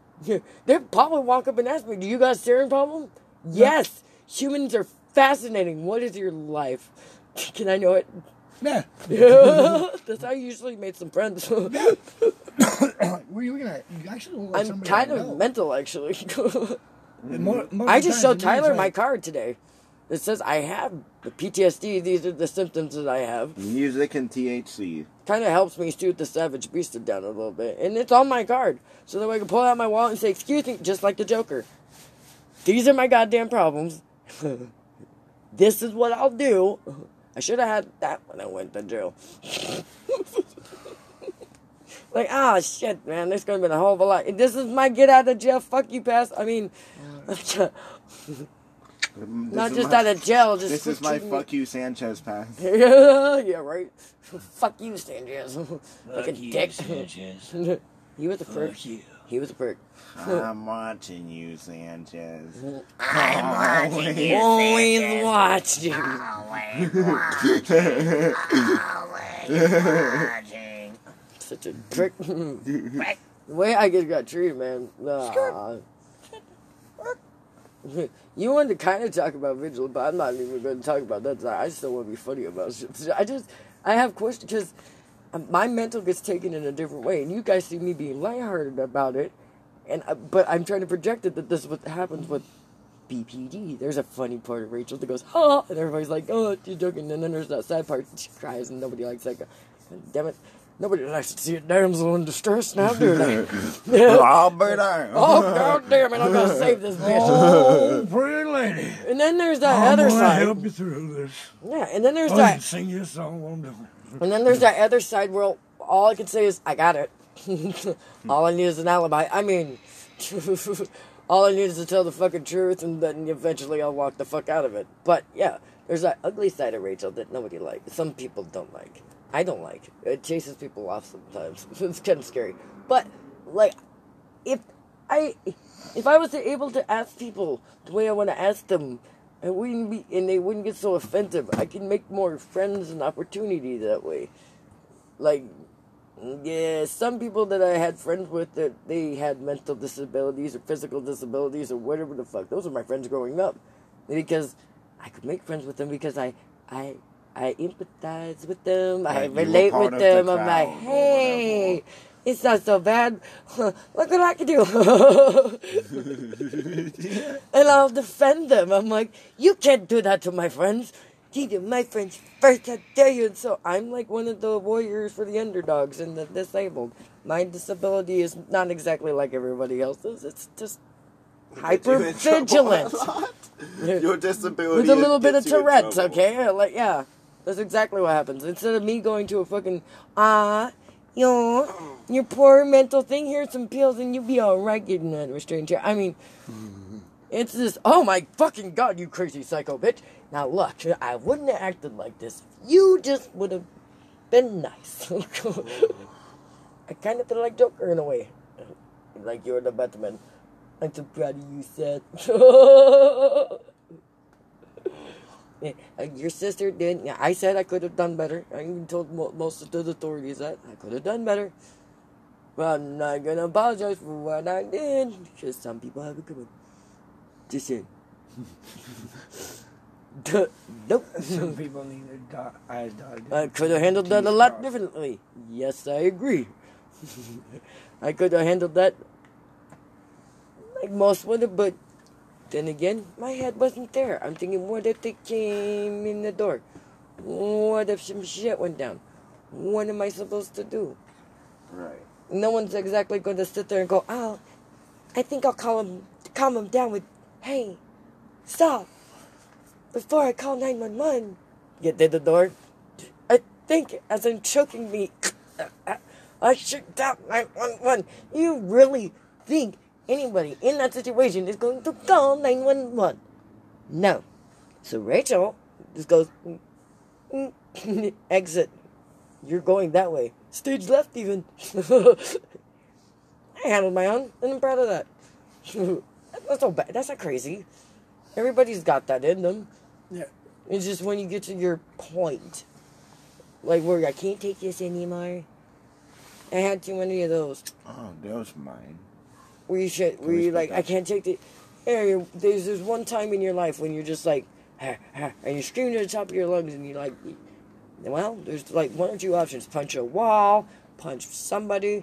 they'll probably walk up and ask me, "Do you got a staring problem?" Yes, humans are fascinating. What is your life? Can I know it? Yeah. That's how I usually made some friends. Where are you looking at? You actually look like I'm somebody kind of know. mental, actually. Most I the just times showed it means, Tyler like, my card today. It says I have the PTSD. These are the symptoms that I have. Music and THC. Kind of helps me shoot the savage beast down a little bit, and it's on my card, so that way I can pull out my wallet and say, "Excuse me," just like the Joker. These are my goddamn problems. this is what I'll do. I should have had that when I went to jail. like, ah, shit, man, there's gonna be a whole lot. This is my get out of jail. Fuck you, pass. I mean, not This just my- out of jail. Just This is my me- fuck you Sanchez pass. yeah, right. Fuck you, Sanchez. like a you, dick. Sanchez. he was a prick. Fuck you. He was a prick. I'm watching you, Sanchez. I'm watching Always watched you. Such a prick. the way I just got treated, man. Nah. You wanted to kind of talk about Vigil, but I'm not even going to talk about that. I don't want to be funny about shit. I just, I have questions because my mental gets taken in a different way, and you guys see me being lighthearted about it, and uh, but I'm trying to project it that this is what happens with BPD. There's a funny part of Rachel that goes, "Ha," and everybody's like, "Oh, she's joking," and then there's that sad part, she cries, and nobody likes that. God damn it. Nobody likes to see a damsel in distress now, do they? yeah. I'll be there. Oh god damn it! I'm gonna save this bitch. Oh, pretty lady. And then there's that I'm other gonna side. help you through this. Yeah, and then there's I that can sing you a song while I'm doing it. And then there's that other side where all I can say is, I got it. all I need is an alibi. I mean, all I need is to tell the fucking truth, and then eventually I'll walk the fuck out of it. But yeah, there's that ugly side of Rachel that nobody likes. Some people don't like. I don't like. It chases people off sometimes. it's kind of scary. But, like, if I if I was able to ask people the way I want to ask them, and wouldn't be and they wouldn't get so offensive, I can make more friends and opportunity that way. Like, yeah, some people that I had friends with that they had mental disabilities or physical disabilities or whatever the fuck. Those were my friends growing up, because I could make friends with them because I I. I empathize with them. I Like, relate with of the them. I'm like, hey, it's not so bad. Look what I can do. and I'll defend them. I'm like, you can't do that to my friends. Do my friends first, how dare you? And so I'm like one of the warriors for the underdogs and the disabled. My disability is not exactly like everybody else's. It's just hyper vigilant. Your disability With a little bit of gets you in Tourette's, okay? Like, yeah. That's exactly what happens. Instead of me going to a fucking, ah, yo, your poor mental thing, here's some pills and you'll be alright getting of a chair. I mean, it's this, oh my fucking god, you crazy psycho bitch. Now look, I wouldn't have acted like this. You just would have been nice. I kind of feel like Joker in a way. Like you're the Batman. I'm so proud of you, Seth. Yeah, uh, Your sister did. Yeah, I said I could have done better. I even told mo- most of the authorities that I could have done better. But I'm not gonna apologize for what I did because some people have a good one. Just saying. Duh, nope. Some people need their do- eyes. I could have handled that a lot differently. Yes, I agree. I could have handled that like most would have, but then again, my head wasn't there. I'm thinking, what if they came in the door? What if some shit went down? What am I supposed to do? Right. No one's exactly going to sit there and go, oh, I think I'll call him, calm him down with, hey, stop, before I call 911. Get to the door. I think, as I'm choking me, I should dial 911. You really think anybody in that situation is going to call 911? No. So Rachel just goes, "Mm, mm," exit. You're going that way. Stage left, even. I handled my own, and I'm proud of that. That's not bad. That's not crazy. Everybody's got that in them. Yeah. It's just when you get to your point, like where I can't take this anymore. I had too many of those. Oh, that was mine. Where you should, where you like, up? I can't take the. You're- there's there's one time in your life when you're just like, "Ah, ah," and you're screaming at the top of your lungs, and you're like, well, there's like one or two options: punch a wall, punch somebody,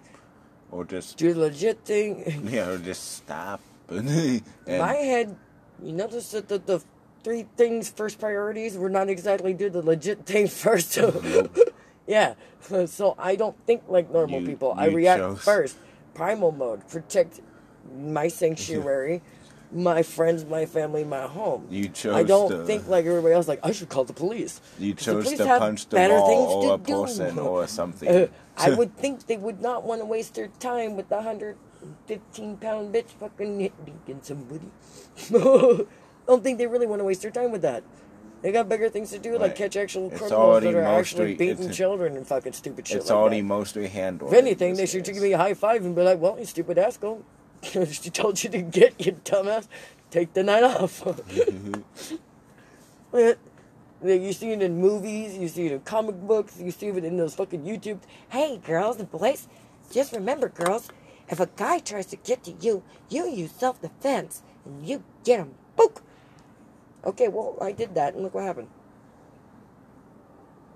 Or just do the legit thing. yeah, or just stop. and my head, you notice that the, the three things first priorities were not exactly do the legit thing first. yeah, so I don't think like normal You- people. I react chose- first. Primal mode, protect my sanctuary, my friends, my family, my home. You chose I don't to- think like everybody else. Like I should call the police. You chose police to punch the wall things or to a do. person or something. Uh, I would think they would not want to waste their time with the hundred fifteen pound bitch fucking hitting somebody. I don't think they really want to waste their time with that. They got bigger things to do, like catch actual It's criminals that are actually beating children and fucking stupid shit it's like already that. mostly handled. If anything, they should give me a high five and be like, "Well, you stupid asshole, she told you to get you dumbass. Take the night off." Like, you see it in movies, you see it in comic books, you see it in those fucking YouTube. Hey, girls and boys, just remember, girls, if a guy tries to get to you, you use self defense and you get him. Book. Okay, well, I did that, and look what happened.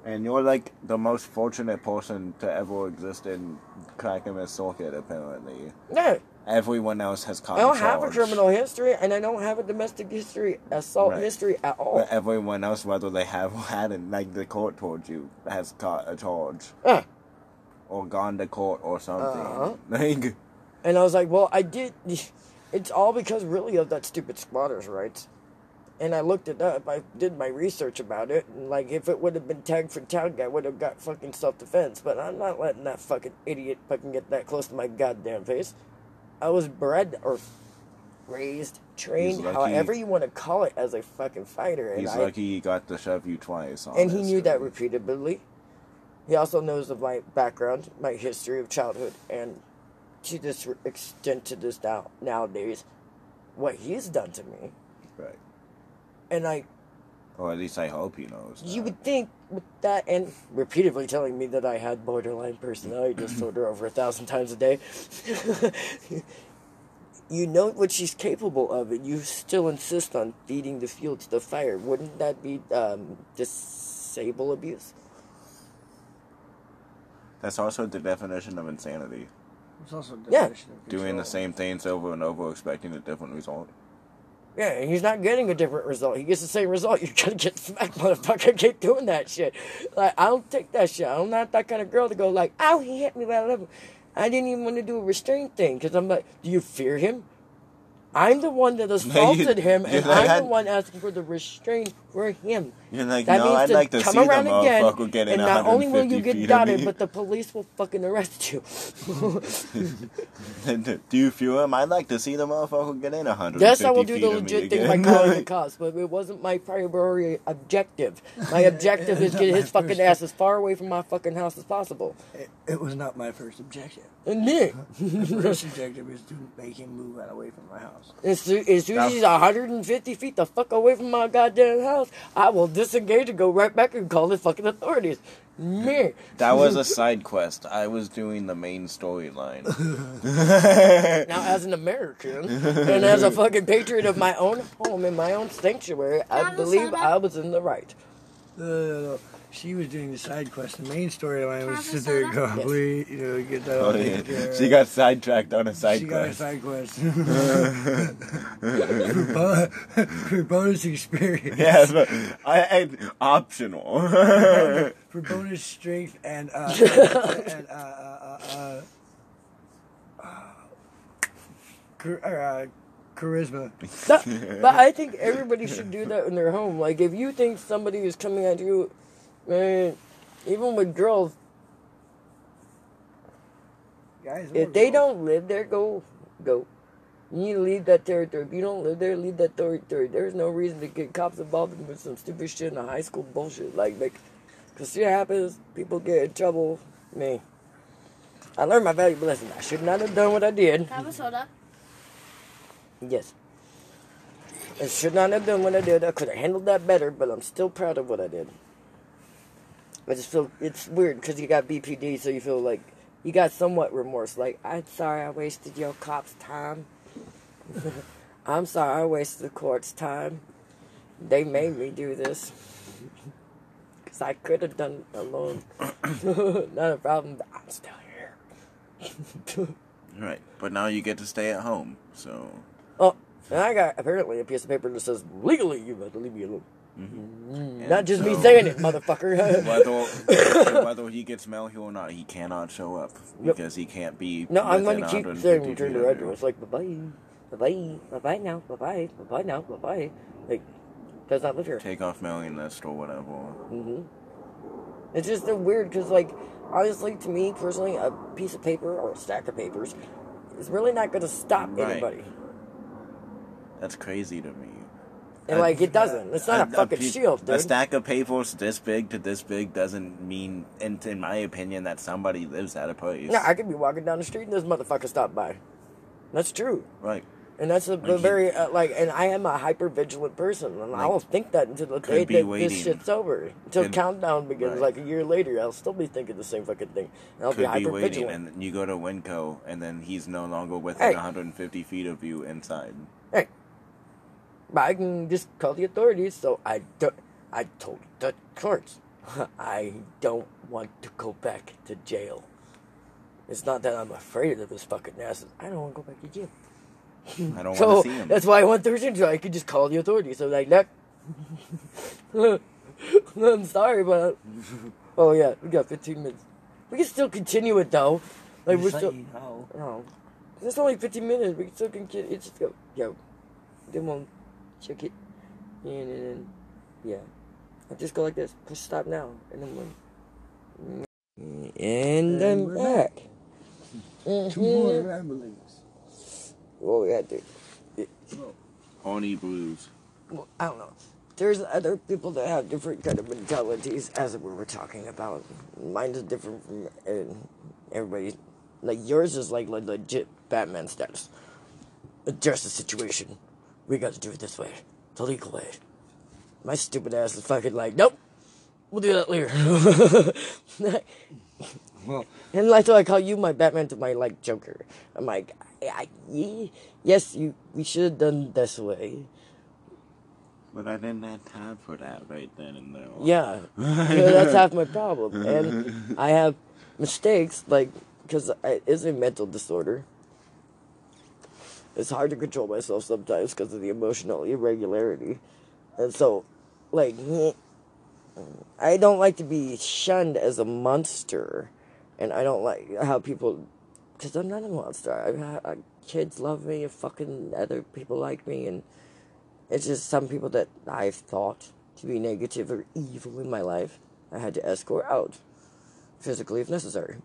And you're like the most fortunate person to ever exist in Clackamas Circuit, apparently. Yeah, Everyone else has caught I don't have a criminal history, and I don't have a domestic history, assault Right. history at all. But everyone else, whether they have or hadn't, like the court told you, has caught a charge. Yeah. Or gone to court or something. Uh-huh. Like, And I was like, well, I did. It's all because really of that stupid squatters' rights. And I looked it up. I did my research about it. And like, if it would have been tagged for town I would have got fucking self defense. But I'm not letting that fucking idiot fucking get that close to my goddamn face. I was bred or raised, trained, lucky- however you want to call it, as a fucking fighter. And he's I, lucky he got to shove you twice. and he knew that repeatedly. He also knows of my background, my history of childhood, and to this extent, to this now nowadays, what he's done to me. Right. And I, Or at least I hope he knows. you that. would think with that, and repeatedly telling me that I had borderline personality disorder over a thousand times a day. you know what she's capable of, and you still insist on feeding the fuel to the fire. Wouldn't that be um, disable abuse? That's also the definition of insanity. It's also a Yeah. definition of Doing the same things over and over, expecting a different result. Yeah, and he's not getting a different result. He gets the same result. You're gonna get smacked, motherfucker. Keep doing that shit. Like I don't take that shit. I'm not that kind of girl to go like, oh, he hit me." Blah, blah. I didn't even want to do a restraint thing because I'm like, "Do you fear him?" I'm the one that you- assaulted him, and like, I'm the one asking for the restraint for him. You're like, That no, means I'd to like to come see the around again, motherfucker getting and not only will you get feet got of it, me. but the police will fucking arrest you. do you feel him? I'd like to see the motherfucker get in 150 Yes, I will do the legit thing again. by calling the cops, but it wasn't my primary objective. My objective is get his fucking ass as far away from my fucking house as possible. It, it was not my first objective. And then, The first objective is to make him move out away from my house. As soon, as soon as he's 150 feet the fuck away from my goddamn house, I will disengage and go right back and call the fucking authorities. Me. That was a side quest. I was doing the main storyline. Now, as an American and as a fucking patriot of my own home and my own sanctuary, I believe? I was in the right. No, no, no. She was doing the side quest. The main storyline was Have a sit there and go, please, you know, get that Oh, all yeah. taken. She got sidetracked on a side quest. She got a side quest. for, for bonus experience. Yes, but I, I optional. For bonus strength and, uh, and, uh, uh, uh, uh, char- uh, charisma. But I think everybody should do that in their home. Like, if you think somebody is coming at you, man, even with girls, Guys, if they don't live there, go, go. You need to leave that territory. If you don't live there, leave that territory. There's no reason to get cops involved with some stupid shit in the high school bullshit. Like, like, cause shit happens, people get in trouble. Me, I learned my valuable lesson. I should not have done what I did. Have a soda. Yes. I should not have done what I did. I could have handled that better, but I'm still proud of what I did. I just feel it's weird because you got BPD, so you feel like you got somewhat remorse. Like, I'm sorry I wasted your cop's time. I'm sorry I wasted the court's time. They made me do this. Because I could have done it alone. not a problem, but I'm still here. right, but now you get to stay at home, so. Oh, and I got apparently a piece of paper that says legally you have to leave me alone. And Not just me saying it, motherfucker. Whether, whether he gets mail here or not, he cannot show up Yep. because he can't be. no, I'm within gonna keep 150 saying return to you. address. Like bye bye, bye bye, bye bye now, bye bye, bye bye now, bye bye. Like, does not live here. Take off mailing list or whatever. hmm It's just a weird because, like, honestly, to me personally, a piece of paper or a stack of papers is really not gonna stop Right. anybody. That's crazy to me. And A- like, it doesn't. It's not a, fucking pe- shield, A stack of papers this big to this big doesn't mean, in, in my opinion, that somebody lives at a place. yeah, I could be walking down the street and this motherfucker stopped by. That's true. right. And that's a, Like very uh, like, and I am a hyper vigilant person, and I Like, will think that until the day that waiting. this shit's over, until Could- countdown begins. right. Like a year later, I'll still be thinking the same fucking thing, and I'll be Could be hyper vigilant. and you go to Winco, and then he's no longer within Hey. 150 feet of you inside. I can just call the authorities. So I don't. I told the courts, I don't want to go back to jail. It's not that I'm afraid of those fucking asses. I don't want to go back to jail. I don't So want to see him. that's why I want Thursday, so I could just call the authorities. So like, look, I'm sorry, but oh yeah, we got 15 minutes. We can still continue it though. Like we're still. know. No, it's only 15 minutes. We can still continue. It's just go, yo. Then we'll check it, and then yeah, I'll just go like this. Push stop now, and then we'll. And I'm we're back. Two more ramblings. What we had to. Pony blues. well, I don't know. There's other people that have different kind of mentalities, as we were talking about. Mine is different from uh, everybody. Like yours is like le- legit Batman status. Address the situation. We got to do it this way, the legal way. My stupid ass is fucking like, nope. We'll do that later. Well, and that's why I call you my Batman to my like Joker. I'm like, I, I, ye- yes, you. We should have done this way. But I didn't have time for that right then and there. Yeah, Yeah, that's half my problem, and I have mistakes like because it's a mental disorder. It's hard to control myself sometimes because of the emotional irregularity, and so, like, I don't like to be shunned as a monster, and I don't like how people, because I'm not a monster. I, I, kids love me, and fucking other people like me, and it's just some people that I've thought to be negative or evil in my life. I had to escort out, physically if necessary.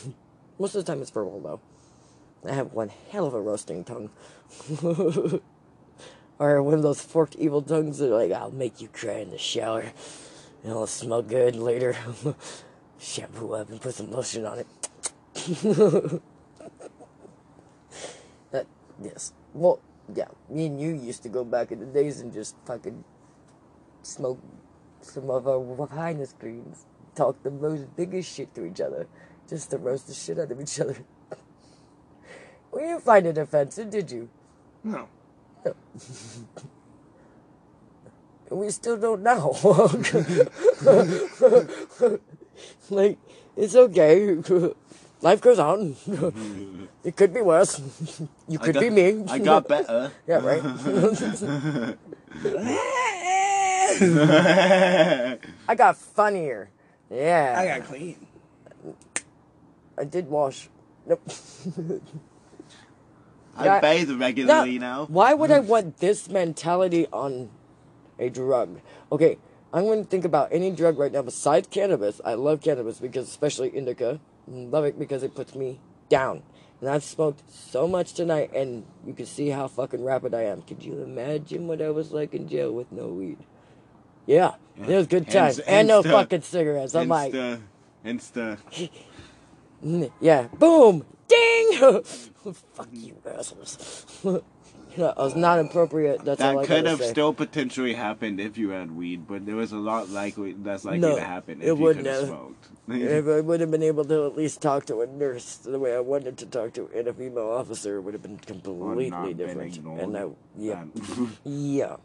Most of the time it's verbal though. I have one hell of a roasting tongue. or one of those forked evil tongues that are like, I'll make you cry in the shower. And it'll smell good later. Shampoo up and put some lotion on it. that, yes. Well, yeah, me and you used to go back in the days and just fucking smoke some of our highness creams, talk the most biggest shit to each other, just to roast the shit out of each other. Well, you find it offensive, did you? no. And we still don't know. like, it's okay. Life goes on. it could be worse. you could got, be me. I got better. yeah, right? I got funnier. Yeah. I got clean. I did wash. Nope. I Yeah. bathe regularly now. Why would I want this mentality on a drug? Okay, I'm going to think about any drug right now besides cannabis. I love cannabis because, especially indica, love it because it puts me down. And I've smoked so much tonight, and you can see how fucking rapid I am. Could you imagine what I was like in jail with no weed? Yeah, it was good times, and no fucking cigarettes. I'm like, Insta, Insta. Yeah. Boom. Ding. Fuck you, assholes. I was not appropriate. That's all I That could have say. still potentially happened if you had weed, but there was a lot likely that's likely No, to happen it if you wouldn't could have smoked. If I would have been able to at least talk to a nurse the way I wanted to talk to, and a female officer, it would have been completely been different. ignored. And I, yeah, yeah.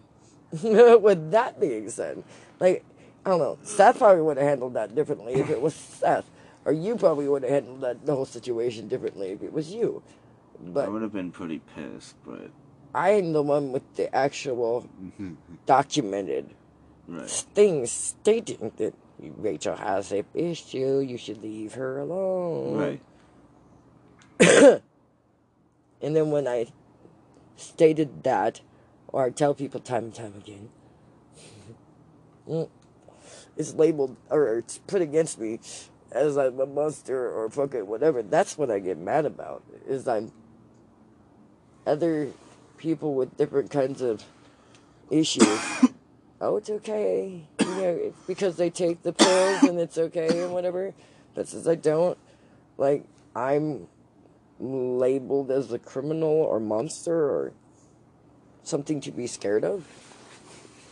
With that being said, like I don't know, Seth probably would have handled that differently if it was Seth, or you probably would have handled that the whole situation differently if it was you. I would have been pretty pissed, but I'm the one with the actual documented right. things stating that Rachel has a issue. You should leave her alone. Right. And then when I stated that, or I tell people time and time again, it's labeled or it's put against me as I'm a monster or fucking whatever. That's what I get mad about. Is I'm other people with different kinds of issues. oh, it's okay. You know, because they take the pills and it's okay and whatever. But since I don't, like, I'm labeled as a criminal or monster or something to be scared of.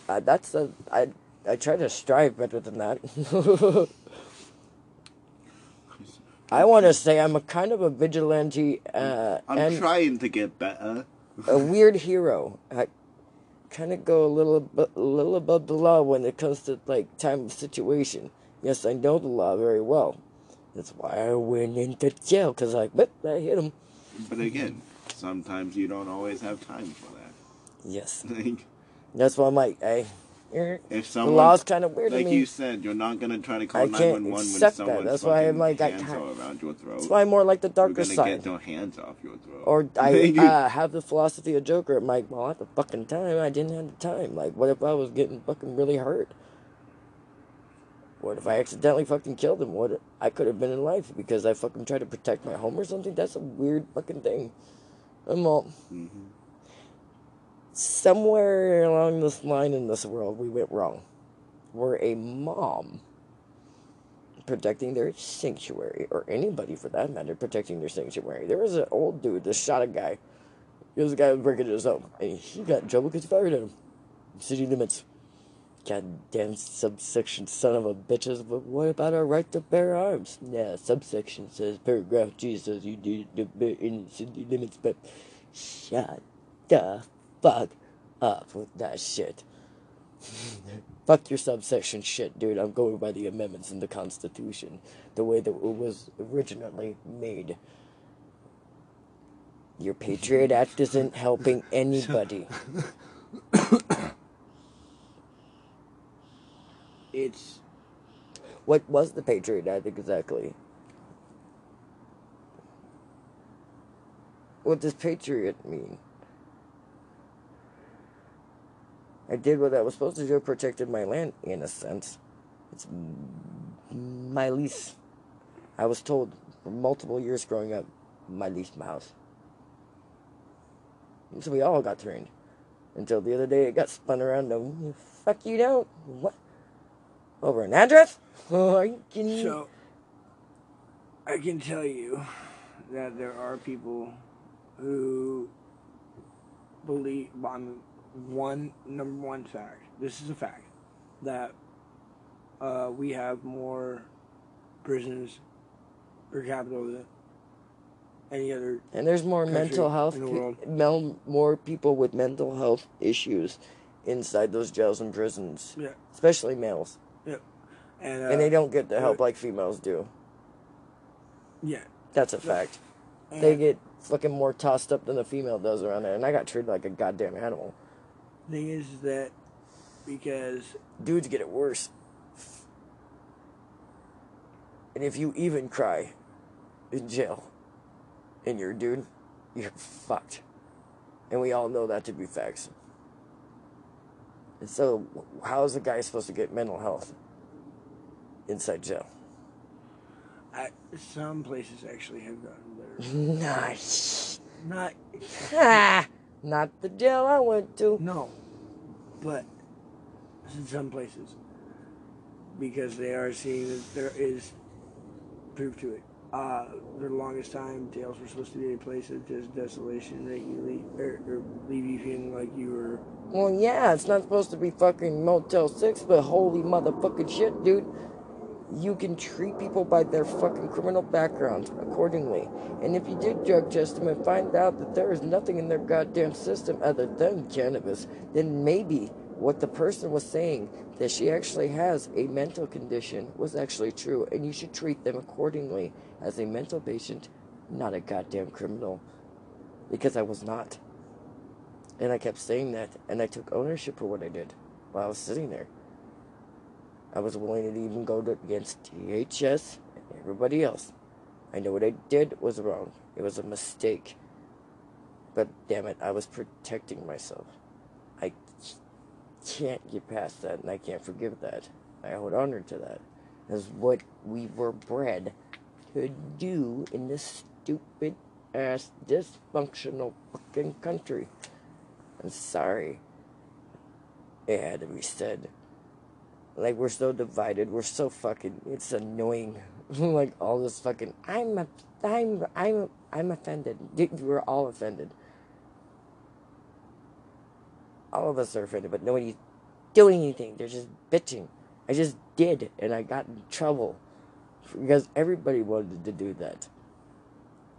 Uh, that's a I I try to strive better than that. I want to say I'm a kind of a vigilante uh, I'm trying to get better. a weird hero. I kind of go a little ab- a little above the law when it comes to like time of situation. Yes, I know the law very well. That's why I went into jail, because like, but I hit him. But again, sometimes you don't always have time for that. Yes. Like, That's why I'm like, hey, er, if the law's kind of weird like to me. you said, you're not gonna try to call I can't 911 when accept that. someone's That's why I'm fucking like, I hands are around your throat. That's why I'm more like the you're darker gonna side. get their hands off your throat. Or I uh, have the philosophy of Joker. I'm like, well, at the fucking time, I didn't have the time. Like, what if I was getting fucking really hurt? What if I accidentally fucking killed him? What I could have been in life because I fucking tried to protect my home or something. That's a weird fucking thing. I'm all Mhm. Somewhere along this line in this world we went wrong. Where a mom protecting their sanctuary, or anybody for that matter, protecting their sanctuary. There was an old dude that shot a guy. He was a guy was breaking his home, and he got in trouble because he fired at him. City limits. Goddamn subsection son of a bitches, but what about our right to bear arms? Yeah, subsection says, paragraph G says you do bear in city limits, but shut the fuck up with that shit. Fuck your subsection shit, dude. I'm going by the amendments in the Constitution, the way that it was originally made. Your Patriot Act isn't helping anybody. It's What was the Patriot Act exactly? What does patriot mean? I did what I was supposed to do, protected my land, in a sense. It's my lease. I was told for multiple years growing up, my lease, my house. So we all got trained. Until the other day it got spun around, no, fuck you don't. What? Over an address? Oh, are you kidding so. I can tell you that there are people who believe on one number one fact. This is a fact that uh, we have more prisons per capita than any other. And there's more mental health, in the pe- more people with mental health issues inside those jails and prisons, Yeah, especially males. and uh, and they don't get the help like females do. Yeah, That's a fact. and They get fucking more tossed up than the female does around there, and I got treated like a goddamn animal. Thing is that because Dudes get it worse. And if you even cry in jail and you're a dude, you're fucked. And we all know that to be facts. And so, how is a guy supposed to get mental health inside jail? I, some places actually have gotten better. Nice. Not Ah, not the jail I went to. no, but in some places because they are seeing that there is proof to it. Uh, for the longest time, jails were supposed to be a place of just desolation that you leave or, or leave you feeling like you were. Well, yeah, it's not supposed to be fucking Motel 6, but holy motherfucking shit, dude. You can treat people by their fucking criminal background accordingly. And if you did drug test them and find out that there is nothing in their goddamn system other than cannabis, then maybe what the person was saying that she actually has a mental condition was actually true. And you should treat them accordingly as a mental patient, not a goddamn criminal. Because I was not. And I kept saying that, and I took ownership for what I did while I was sitting there. I was willing to even go to, against THS and everybody else. I know what I did was wrong. It was a mistake. But damn it, I was protecting myself. I can't get past that, and I can't forgive that. I hold honor to that. That's what we were bred to do in this stupid ass dysfunctional fucking country. I'm sorry. It had to be said. Like we're so divided. We're so fucking. It's annoying. like all this fucking. I'm a. I'm. I'm. I'm offended. We're all offended. All of us are offended, but nobody's doing anything. They're just bitching. I just did, and I got in trouble because everybody wanted to do that.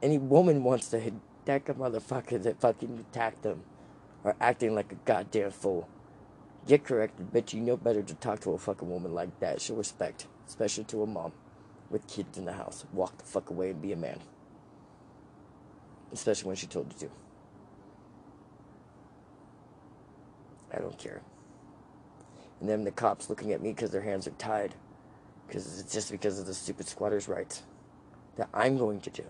Any woman wants to attack a motherfucker that fucking attacked them or acting like a goddamn fool. Get corrected, bitch. You know better to talk to a fucking woman like that. Show respect. especially to a mom with kids in the house. Walk the fuck away and be a man. Especially when she told you to. I don't care. And then the cops looking at me because their hands are tied. Because it's just because of the stupid squatters' rights. That I'm going to do.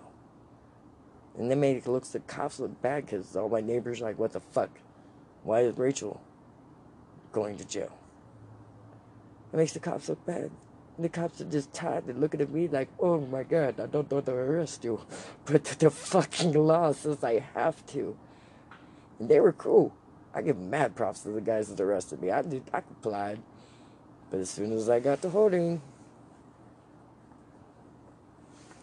And then made it looks the cops look bad because all my neighbors are like, what the fuck? Why is Rachel going to jail? It makes the cops look bad. And the cops are just tired. They're looking at me like, oh my god, I don't want to arrest you. But the fucking law says I have to. And they were cool. I give mad props to the guys that arrested me. I did, I complied. But as soon as I got to holding,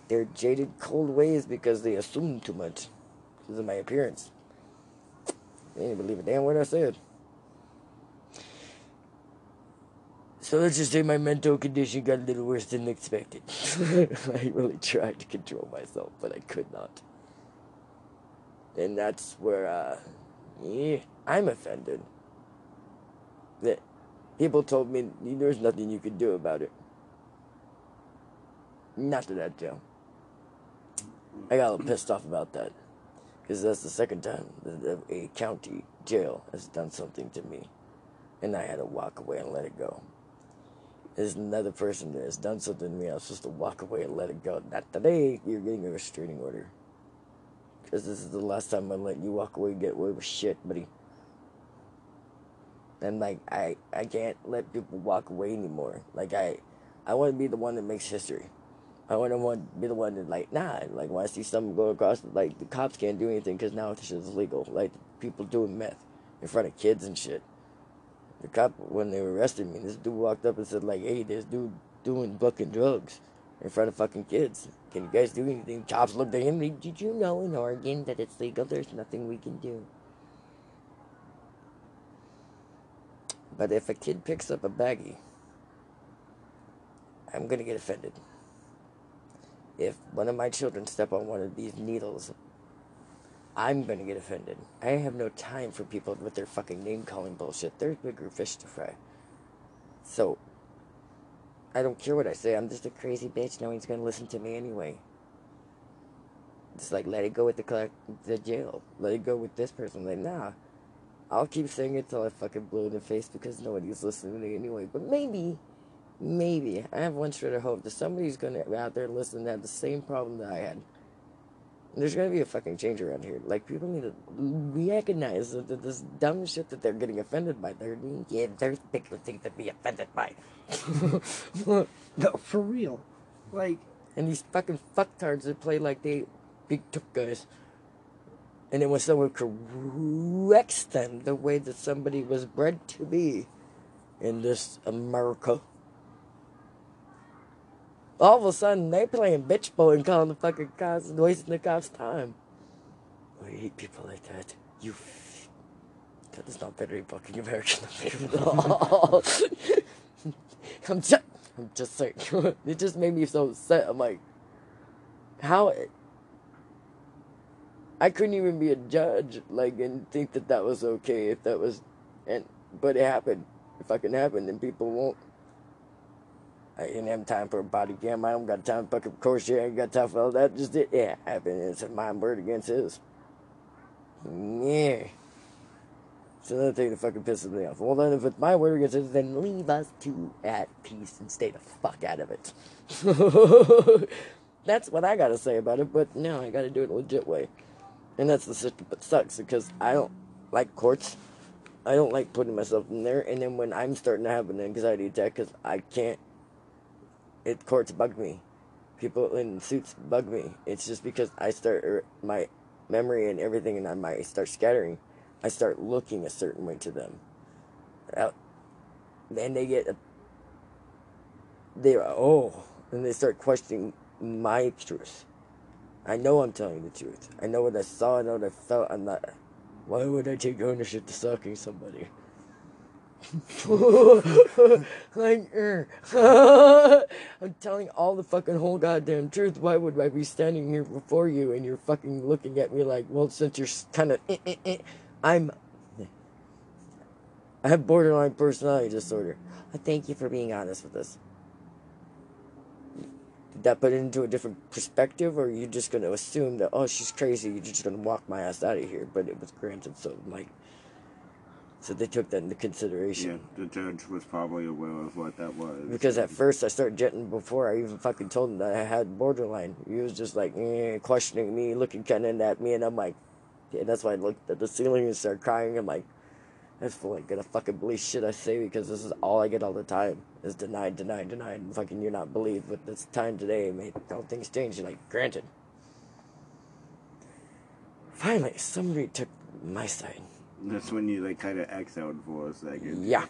their jaded, cold ways because they assumed too much because of my appearance. They didn't believe a damn word I said. So let's just say my mental condition got a little worse than expected. I really tried to control myself, but I could not. And that's where, uh, I'm offended. That people told me there's nothing you could do about it. Not to that jail. I got a little pissed off about that. Because that's the second time that a county jail has done something to me. And I had to walk away and let it go. There's another person that has done something to me. I'm supposed to walk away and let it go. Not today. You're getting a restraining order. Because this is the last time I let you walk away and get away with shit, buddy. And like I, I can't let people walk away anymore. Like I, I want to be the one that makes history. I want to want be the one that like nah. Like when I see something go across, like the cops can't do anything because now this is legal. Like people doing meth in front of kids and shit. The cop when they arrested me, this dude walked up and said like, "Hey, this dude doing fucking drugs in front of fucking kids. Can you guys do anything?" Cops looked at him. Did you know in Oregon that it's legal? There's nothing we can do. But if a kid picks up a baggie, I'm gonna get offended. If one of my children step on one of these needles, I'm gonna get offended. I have no time for people with their fucking name calling bullshit. There's bigger fish to fry. So, I don't care what I say. I'm just a crazy bitch. No one's gonna listen to me anyway. Just like let it go with the collect, the jail. Let it go with this person. Like nah, I'll keep saying it till I fucking blow in the face because nobody's listening to me anyway. But maybe, maybe I have one shred of hope that somebody's gonna out there listening that have the same problem that I had. There's gonna be a fucking change around here. Like people need to recognize that that this dumb shit that they're getting offended by. They're yeah, there's bigger things to be offended by. No, for real. Like, and these fucking fucktards that play like they big took guys. And then when someone corrects them the way that somebody was bred to be in this America, all of a sudden they playing bitch boy and calling the fucking cops and wasting the cops' time. I hate people like that. You. F- that is not very fucking American at all. I'm just, I'm just saying. it just made me so upset. I'm like, how? I couldn't even be a judge, like, and think that that was okay if that was, and but it happened. It fucking happened, and people won't. I didn't have time for a body cam. I don't got time for fucking course shit. I ain't got time for all that. Just it, yeah, happened. It's my word against his. Yeah. It's another thing that fucking pisses me off. Well, then, if it's my word against his, then leave us two at peace and stay the fuck out of it. That's what I gotta say about it, but no, I gotta do it a legit way. And that's the system that sucks because I don't like courts. I don't like putting myself in there. And then when I'm starting to have an anxiety attack because I can't, it courts bug me. People in suits bug me. It's just because I start er, my memory and everything, and I might start scattering. I start looking a certain way to them. Then they get, a, they're oh, and they start questioning my truth. I know I'm telling the truth. I know what I saw. I know what I felt. I'm not. Why would I take ownership to sucking somebody? Like, er. I'm telling all the fucking whole goddamn truth. Why would I be standing here before you and you're fucking looking at me like, well, since you're kind of, eh, eh, eh, I'm. I have borderline personality disorder. I thank you for being honest with us. Did that put it into a different perspective, or are you just gonna assume that oh she's crazy, you're just gonna walk my ass out of here? But it was granted, so like, so they took that into consideration. Yeah, the judge was probably aware of what that was. Because at first I started jetting before I even fucking told him that I had borderline. He was just like eh, questioning me, looking kind of at me, and I'm like, yeah, that's why I looked at the ceiling and started crying. I'm like, that's fool ain't gonna fucking believe shit I say because this is all I get all the time is denied, denied, denied. And fucking you're not believed, but this time today made all things change. Like, granted. Finally, somebody took my side. That's when you like kind of exhaled for a second. Yeah.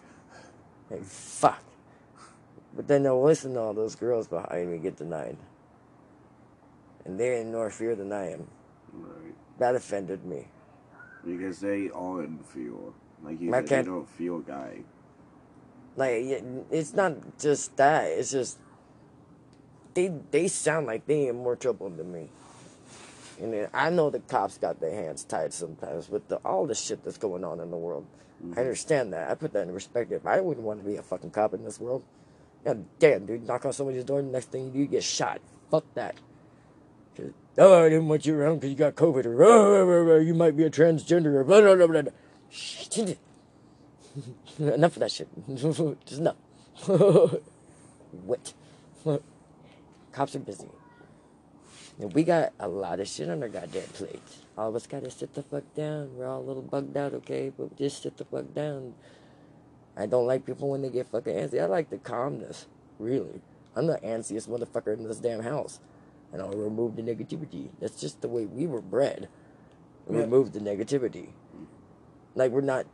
Like, fuck. But then they'll listen to all those girls behind me get denied. And they're in more fear than I am. Right. That offended me. Because they all in fear. Like you said, they don't feel guy. Like, it's not just that. It's just they they sound like they in more trouble than me. And I know the cops got their hands tied sometimes with the, all the shit that's going on in the world. I mm-hmm. understand that. I put that in perspective. I wouldn't want to be a fucking cop in this world. God damn, dude, knock on somebody's door, and next thing you do, you get shot. Fuck that. Oh, I didn't want you around because you got COVID, or oh, oh, oh, oh, you might be a transgender, or blah, blah, blah, blah. blah. Shit. enough of that shit. Just enough. What? Cops are busy. And we got a lot of shit on our goddamn plates. All of us gotta sit the fuck down. We're all a little bugged out, okay? But just sit the fuck down. I don't like people when they get fucking antsy. I like the calmness. Really. I'm the antsiest motherfucker in this damn house. And I'll remove the negativity. That's just the way we were bred. Yeah. Remove the negativity. Like we're not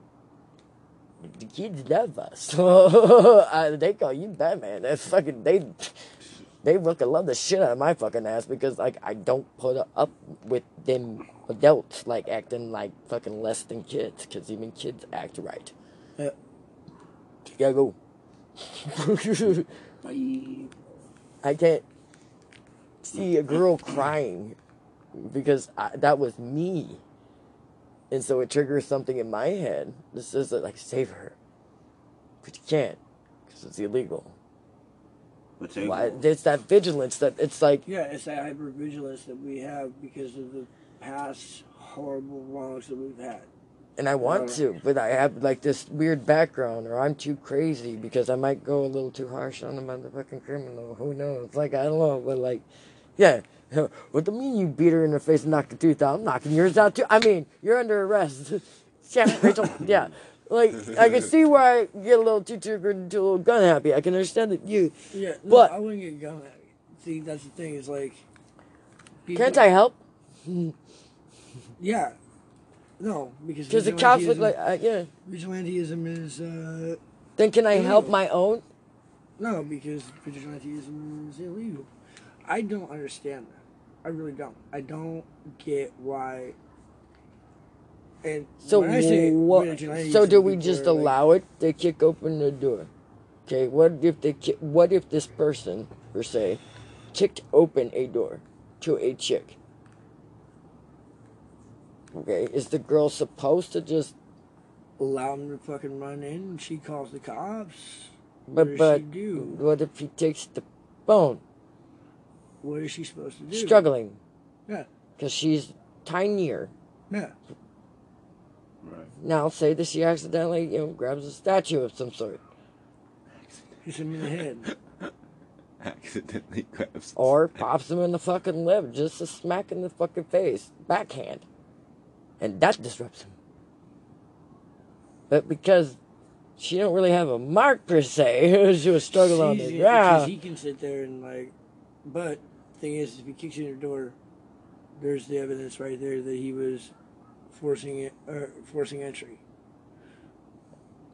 the kids love us. they call you Batman. That's fucking they. They fucking love the shit out of my fucking ass because like I don't put up with them adults like acting like fucking less than kids because even kids act right. Yeah. You gotta go. Bye. I can't see a girl crying because I, that was me. And so it triggers something in my head. This is like, save her. But you can't because it's illegal. But Why? It's that vigilance that it's like, Yeah, it's that hypervigilance that we have because of the past horrible wrongs that we've had. and I want uh, to, but I have like this weird background, or I'm too crazy because I might go a little too harsh on a motherfucking criminal. Who knows? Like, I don't know, but like, yeah. What do you mean you beat her in the face and knocked the tooth out? I'm knocking yours out too. I mean, you're under arrest. yeah, Rachel. Yeah. Like, I can see why I get a little too triggered, and too a little gun happy. I can understand that you. Yeah, no, But- I wouldn't get gun at me. See, that's the thing. Is like, people- Can't I help? Yeah, no, because Because the cops look vigilantism- like, uh, yeah. vigilantism is uh Then can I help my own? no, because vigilantism is illegal. I don't understand that. I really don't. I don't get why. And So when I say what? vigilantism, So do we just like- allow it? They kick open the door. Okay. What if they? ki- What if this person, per se, kicked open a door to a chick? Okay. Is the girl supposed to just? allow them to fucking run in? and She calls the cops. But does but what if he takes the phone? What is she supposed to do? Struggling. Yeah. Because she's tinier. Yeah. Right. Now say that she accidentally you know grabs a statue of some sort. Hits him in the head. Accidentally grabs. Or pops him in the fucking lip, just a smack in the fucking face, backhand. And that disrupts him. But because she don't really have a mark per se, she was struggling on She's- the Because ground. he can sit there and like, but thing is, if he kicks you in your door, there's the evidence right there that he was forcing it, or forcing entry.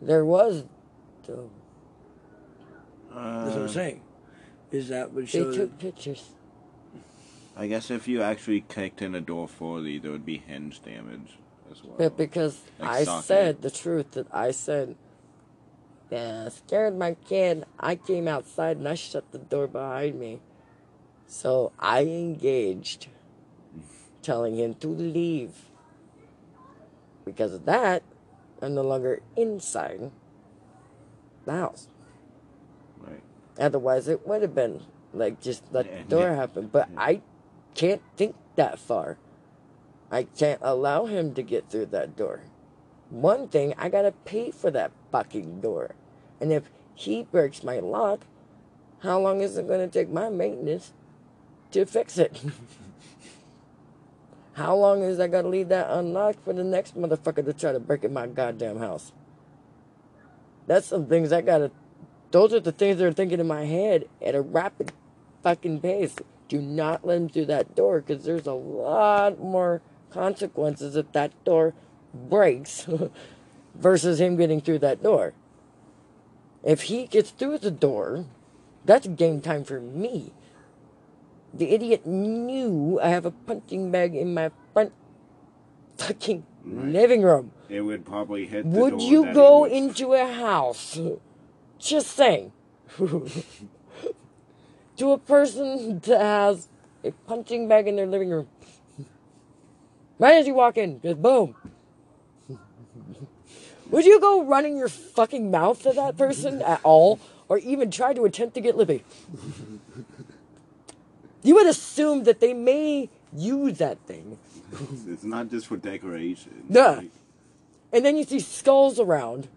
There was, though. That's what Uh, I'm saying. Is that would They show? took pictures. I guess if you actually kicked in a door fully, there would be hinge damage as well. But because Like I socket. said the truth, that I said, yeah, scared my kid. I came outside and I shut the door behind me. So I engaged, telling him to leave. Because of that, I'm no longer inside the house. Right. Otherwise, it would have been Like just let Yeah, the door yeah. happen. But I can't think that far. I can't allow him to get through that door. One thing, I gotta pay for that fucking door. And if he breaks my lock, how long is it gonna take my maintenance to fix it? how long is I gotta leave that unlocked for the next motherfucker to try to break in my goddamn house? That's some things I gotta. Those are the things that are thinking in my head at a rapid fucking pace. Do not let him through that door because there's a lot more consequences if that door breaks versus him getting through that door. If he gets through the door, that's game time for me. The idiot knew I have a punching bag in my front fucking Right. living room. It would probably hit the Would you go was- into a house? Just saying. to a person that has a punching bag in their living room. Right as you walk in, just boom. Would you go running your fucking mouth to that person at all? Or even try to attempt to get lippy? You would assume that they may use that thing. It's not just for decoration. Yeah. Like, and then you see skulls around.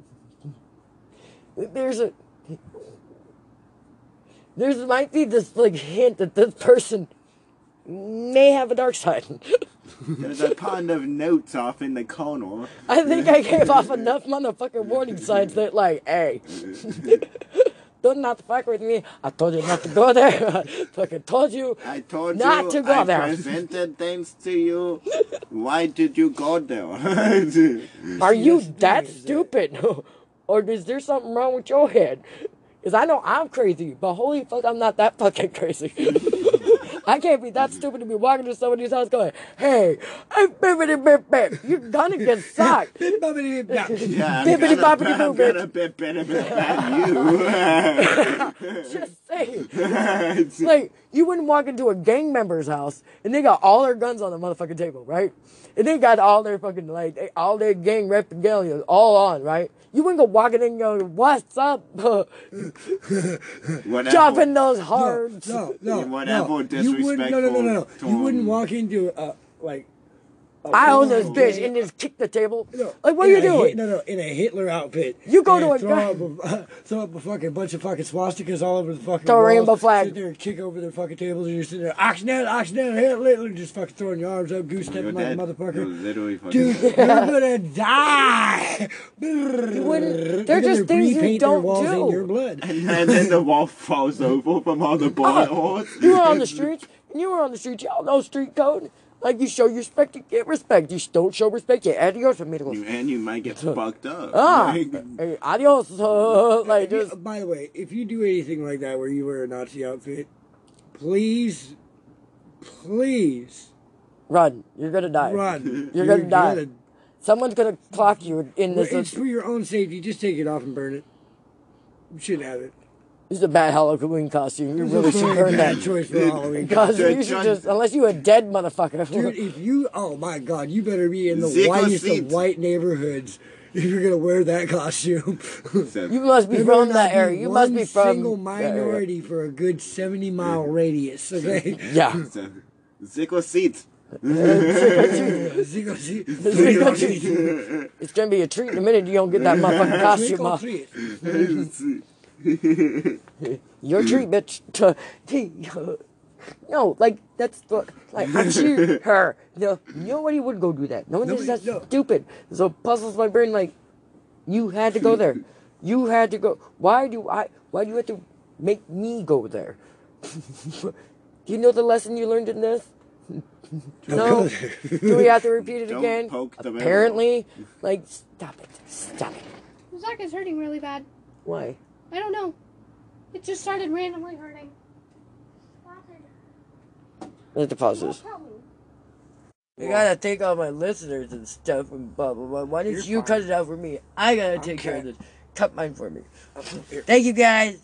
There's a there's might be this like hint that this person may have a dark side. There's a pile of notes off in the corner. I think I gave off enough motherfucking warning signs that like, hey, don't not fuck with me. I told you not to go there. I fucking told you. I told Not you to go I there. presented things to you. Why did you go there? Are you that stupid? or is there something wrong with your head? Because I know I'm crazy, but holy fuck, I'm not that fucking crazy. I can't be that stupid to be walking to somebody's house going, hey, hey, bippity bip bip, you're gonna get socked. Bip, boppity, bip, yeah, I'm Bippity gonna, boppity I'm boo, gonna bit better than you. Just saying. Like, you wouldn't walk into a gang member's house and they got all their guns on the motherfucking table, right? And they got all their fucking, like, they, all their gang regalia all on, right? You wouldn't go walking in and go, what's up? Whatever. Chopping those hards. No, no, Whatever no. You wouldn't, no, no, no, no, no. You wouldn't walk into a like. A I own this oh, bitch and just kick the table. No, Like, what are you doing? Hit, no, no, in a Hitler outfit. You go to a throw guy- up a, throw up a fucking bunch of fucking swastikas all over the fucking Throw a walls, rainbow flag. Sit there and kick over their fucking tables, and you're sitting there, Oxnell, Oxnell, Hitler, just fucking throwing your arms up, goose You're stepping like a dead. You're motherfucker. literally fucking Dude, you're gonna die. wouldn't- They're they're just things you don't walls do. in your blood. And then the wall falls over from all the oh, bullet holes. You were on the streets, you were on the streets. Y'all know street code. Like, you show your respect, you get respect. You don't show respect, you adios, amigos. You- and you might get fucked up. Ah, Like, hey, adios. Uh, like, If you- just, by the way, if you do anything like that where you wear a Nazi outfit, please, please run. You're gonna die. run. You're gonna die. Someone's gonna clock you in Well, this. it's for your own safety. Just take it off and burn it. You shouldn't have it. This is a bad Halloween costume. You really should burn bad that. choice for Halloween. costume. you should just, unless you a dead motherfucker. Dude, if you, oh my God, you better be in the Zico whitest seats. of white neighborhoods if you're gonna wear that costume. you must be There from that area. You must be from. single that minority for a good seventy mile radius. Okay. Yeah. Zico seats. Zico seat. Zico seat. It's gonna be a treat in a minute. You don't get that motherfucking costume off. Your treat, bitch. No, like that's the like I'm her. No, nobody would go do that. No one thinks Nobody- that's no. stupid. So puzzles my brain. Like you had to go there. You had to go. Why do I? Why do you have to make me go there? do you know the lesson you learned in this? No. do we have to repeat it Don't again? poke the barrel. Apparently, like stop it, stop it. My sock is hurting really bad. Why? I don't know. It just started randomly hurting. Let's pause this. I gotta take all my listeners and stuff and blah blah blah. Why don't You're fine. cut it out for me? I gotta take care of this. Cut mine for me. Thank you guys.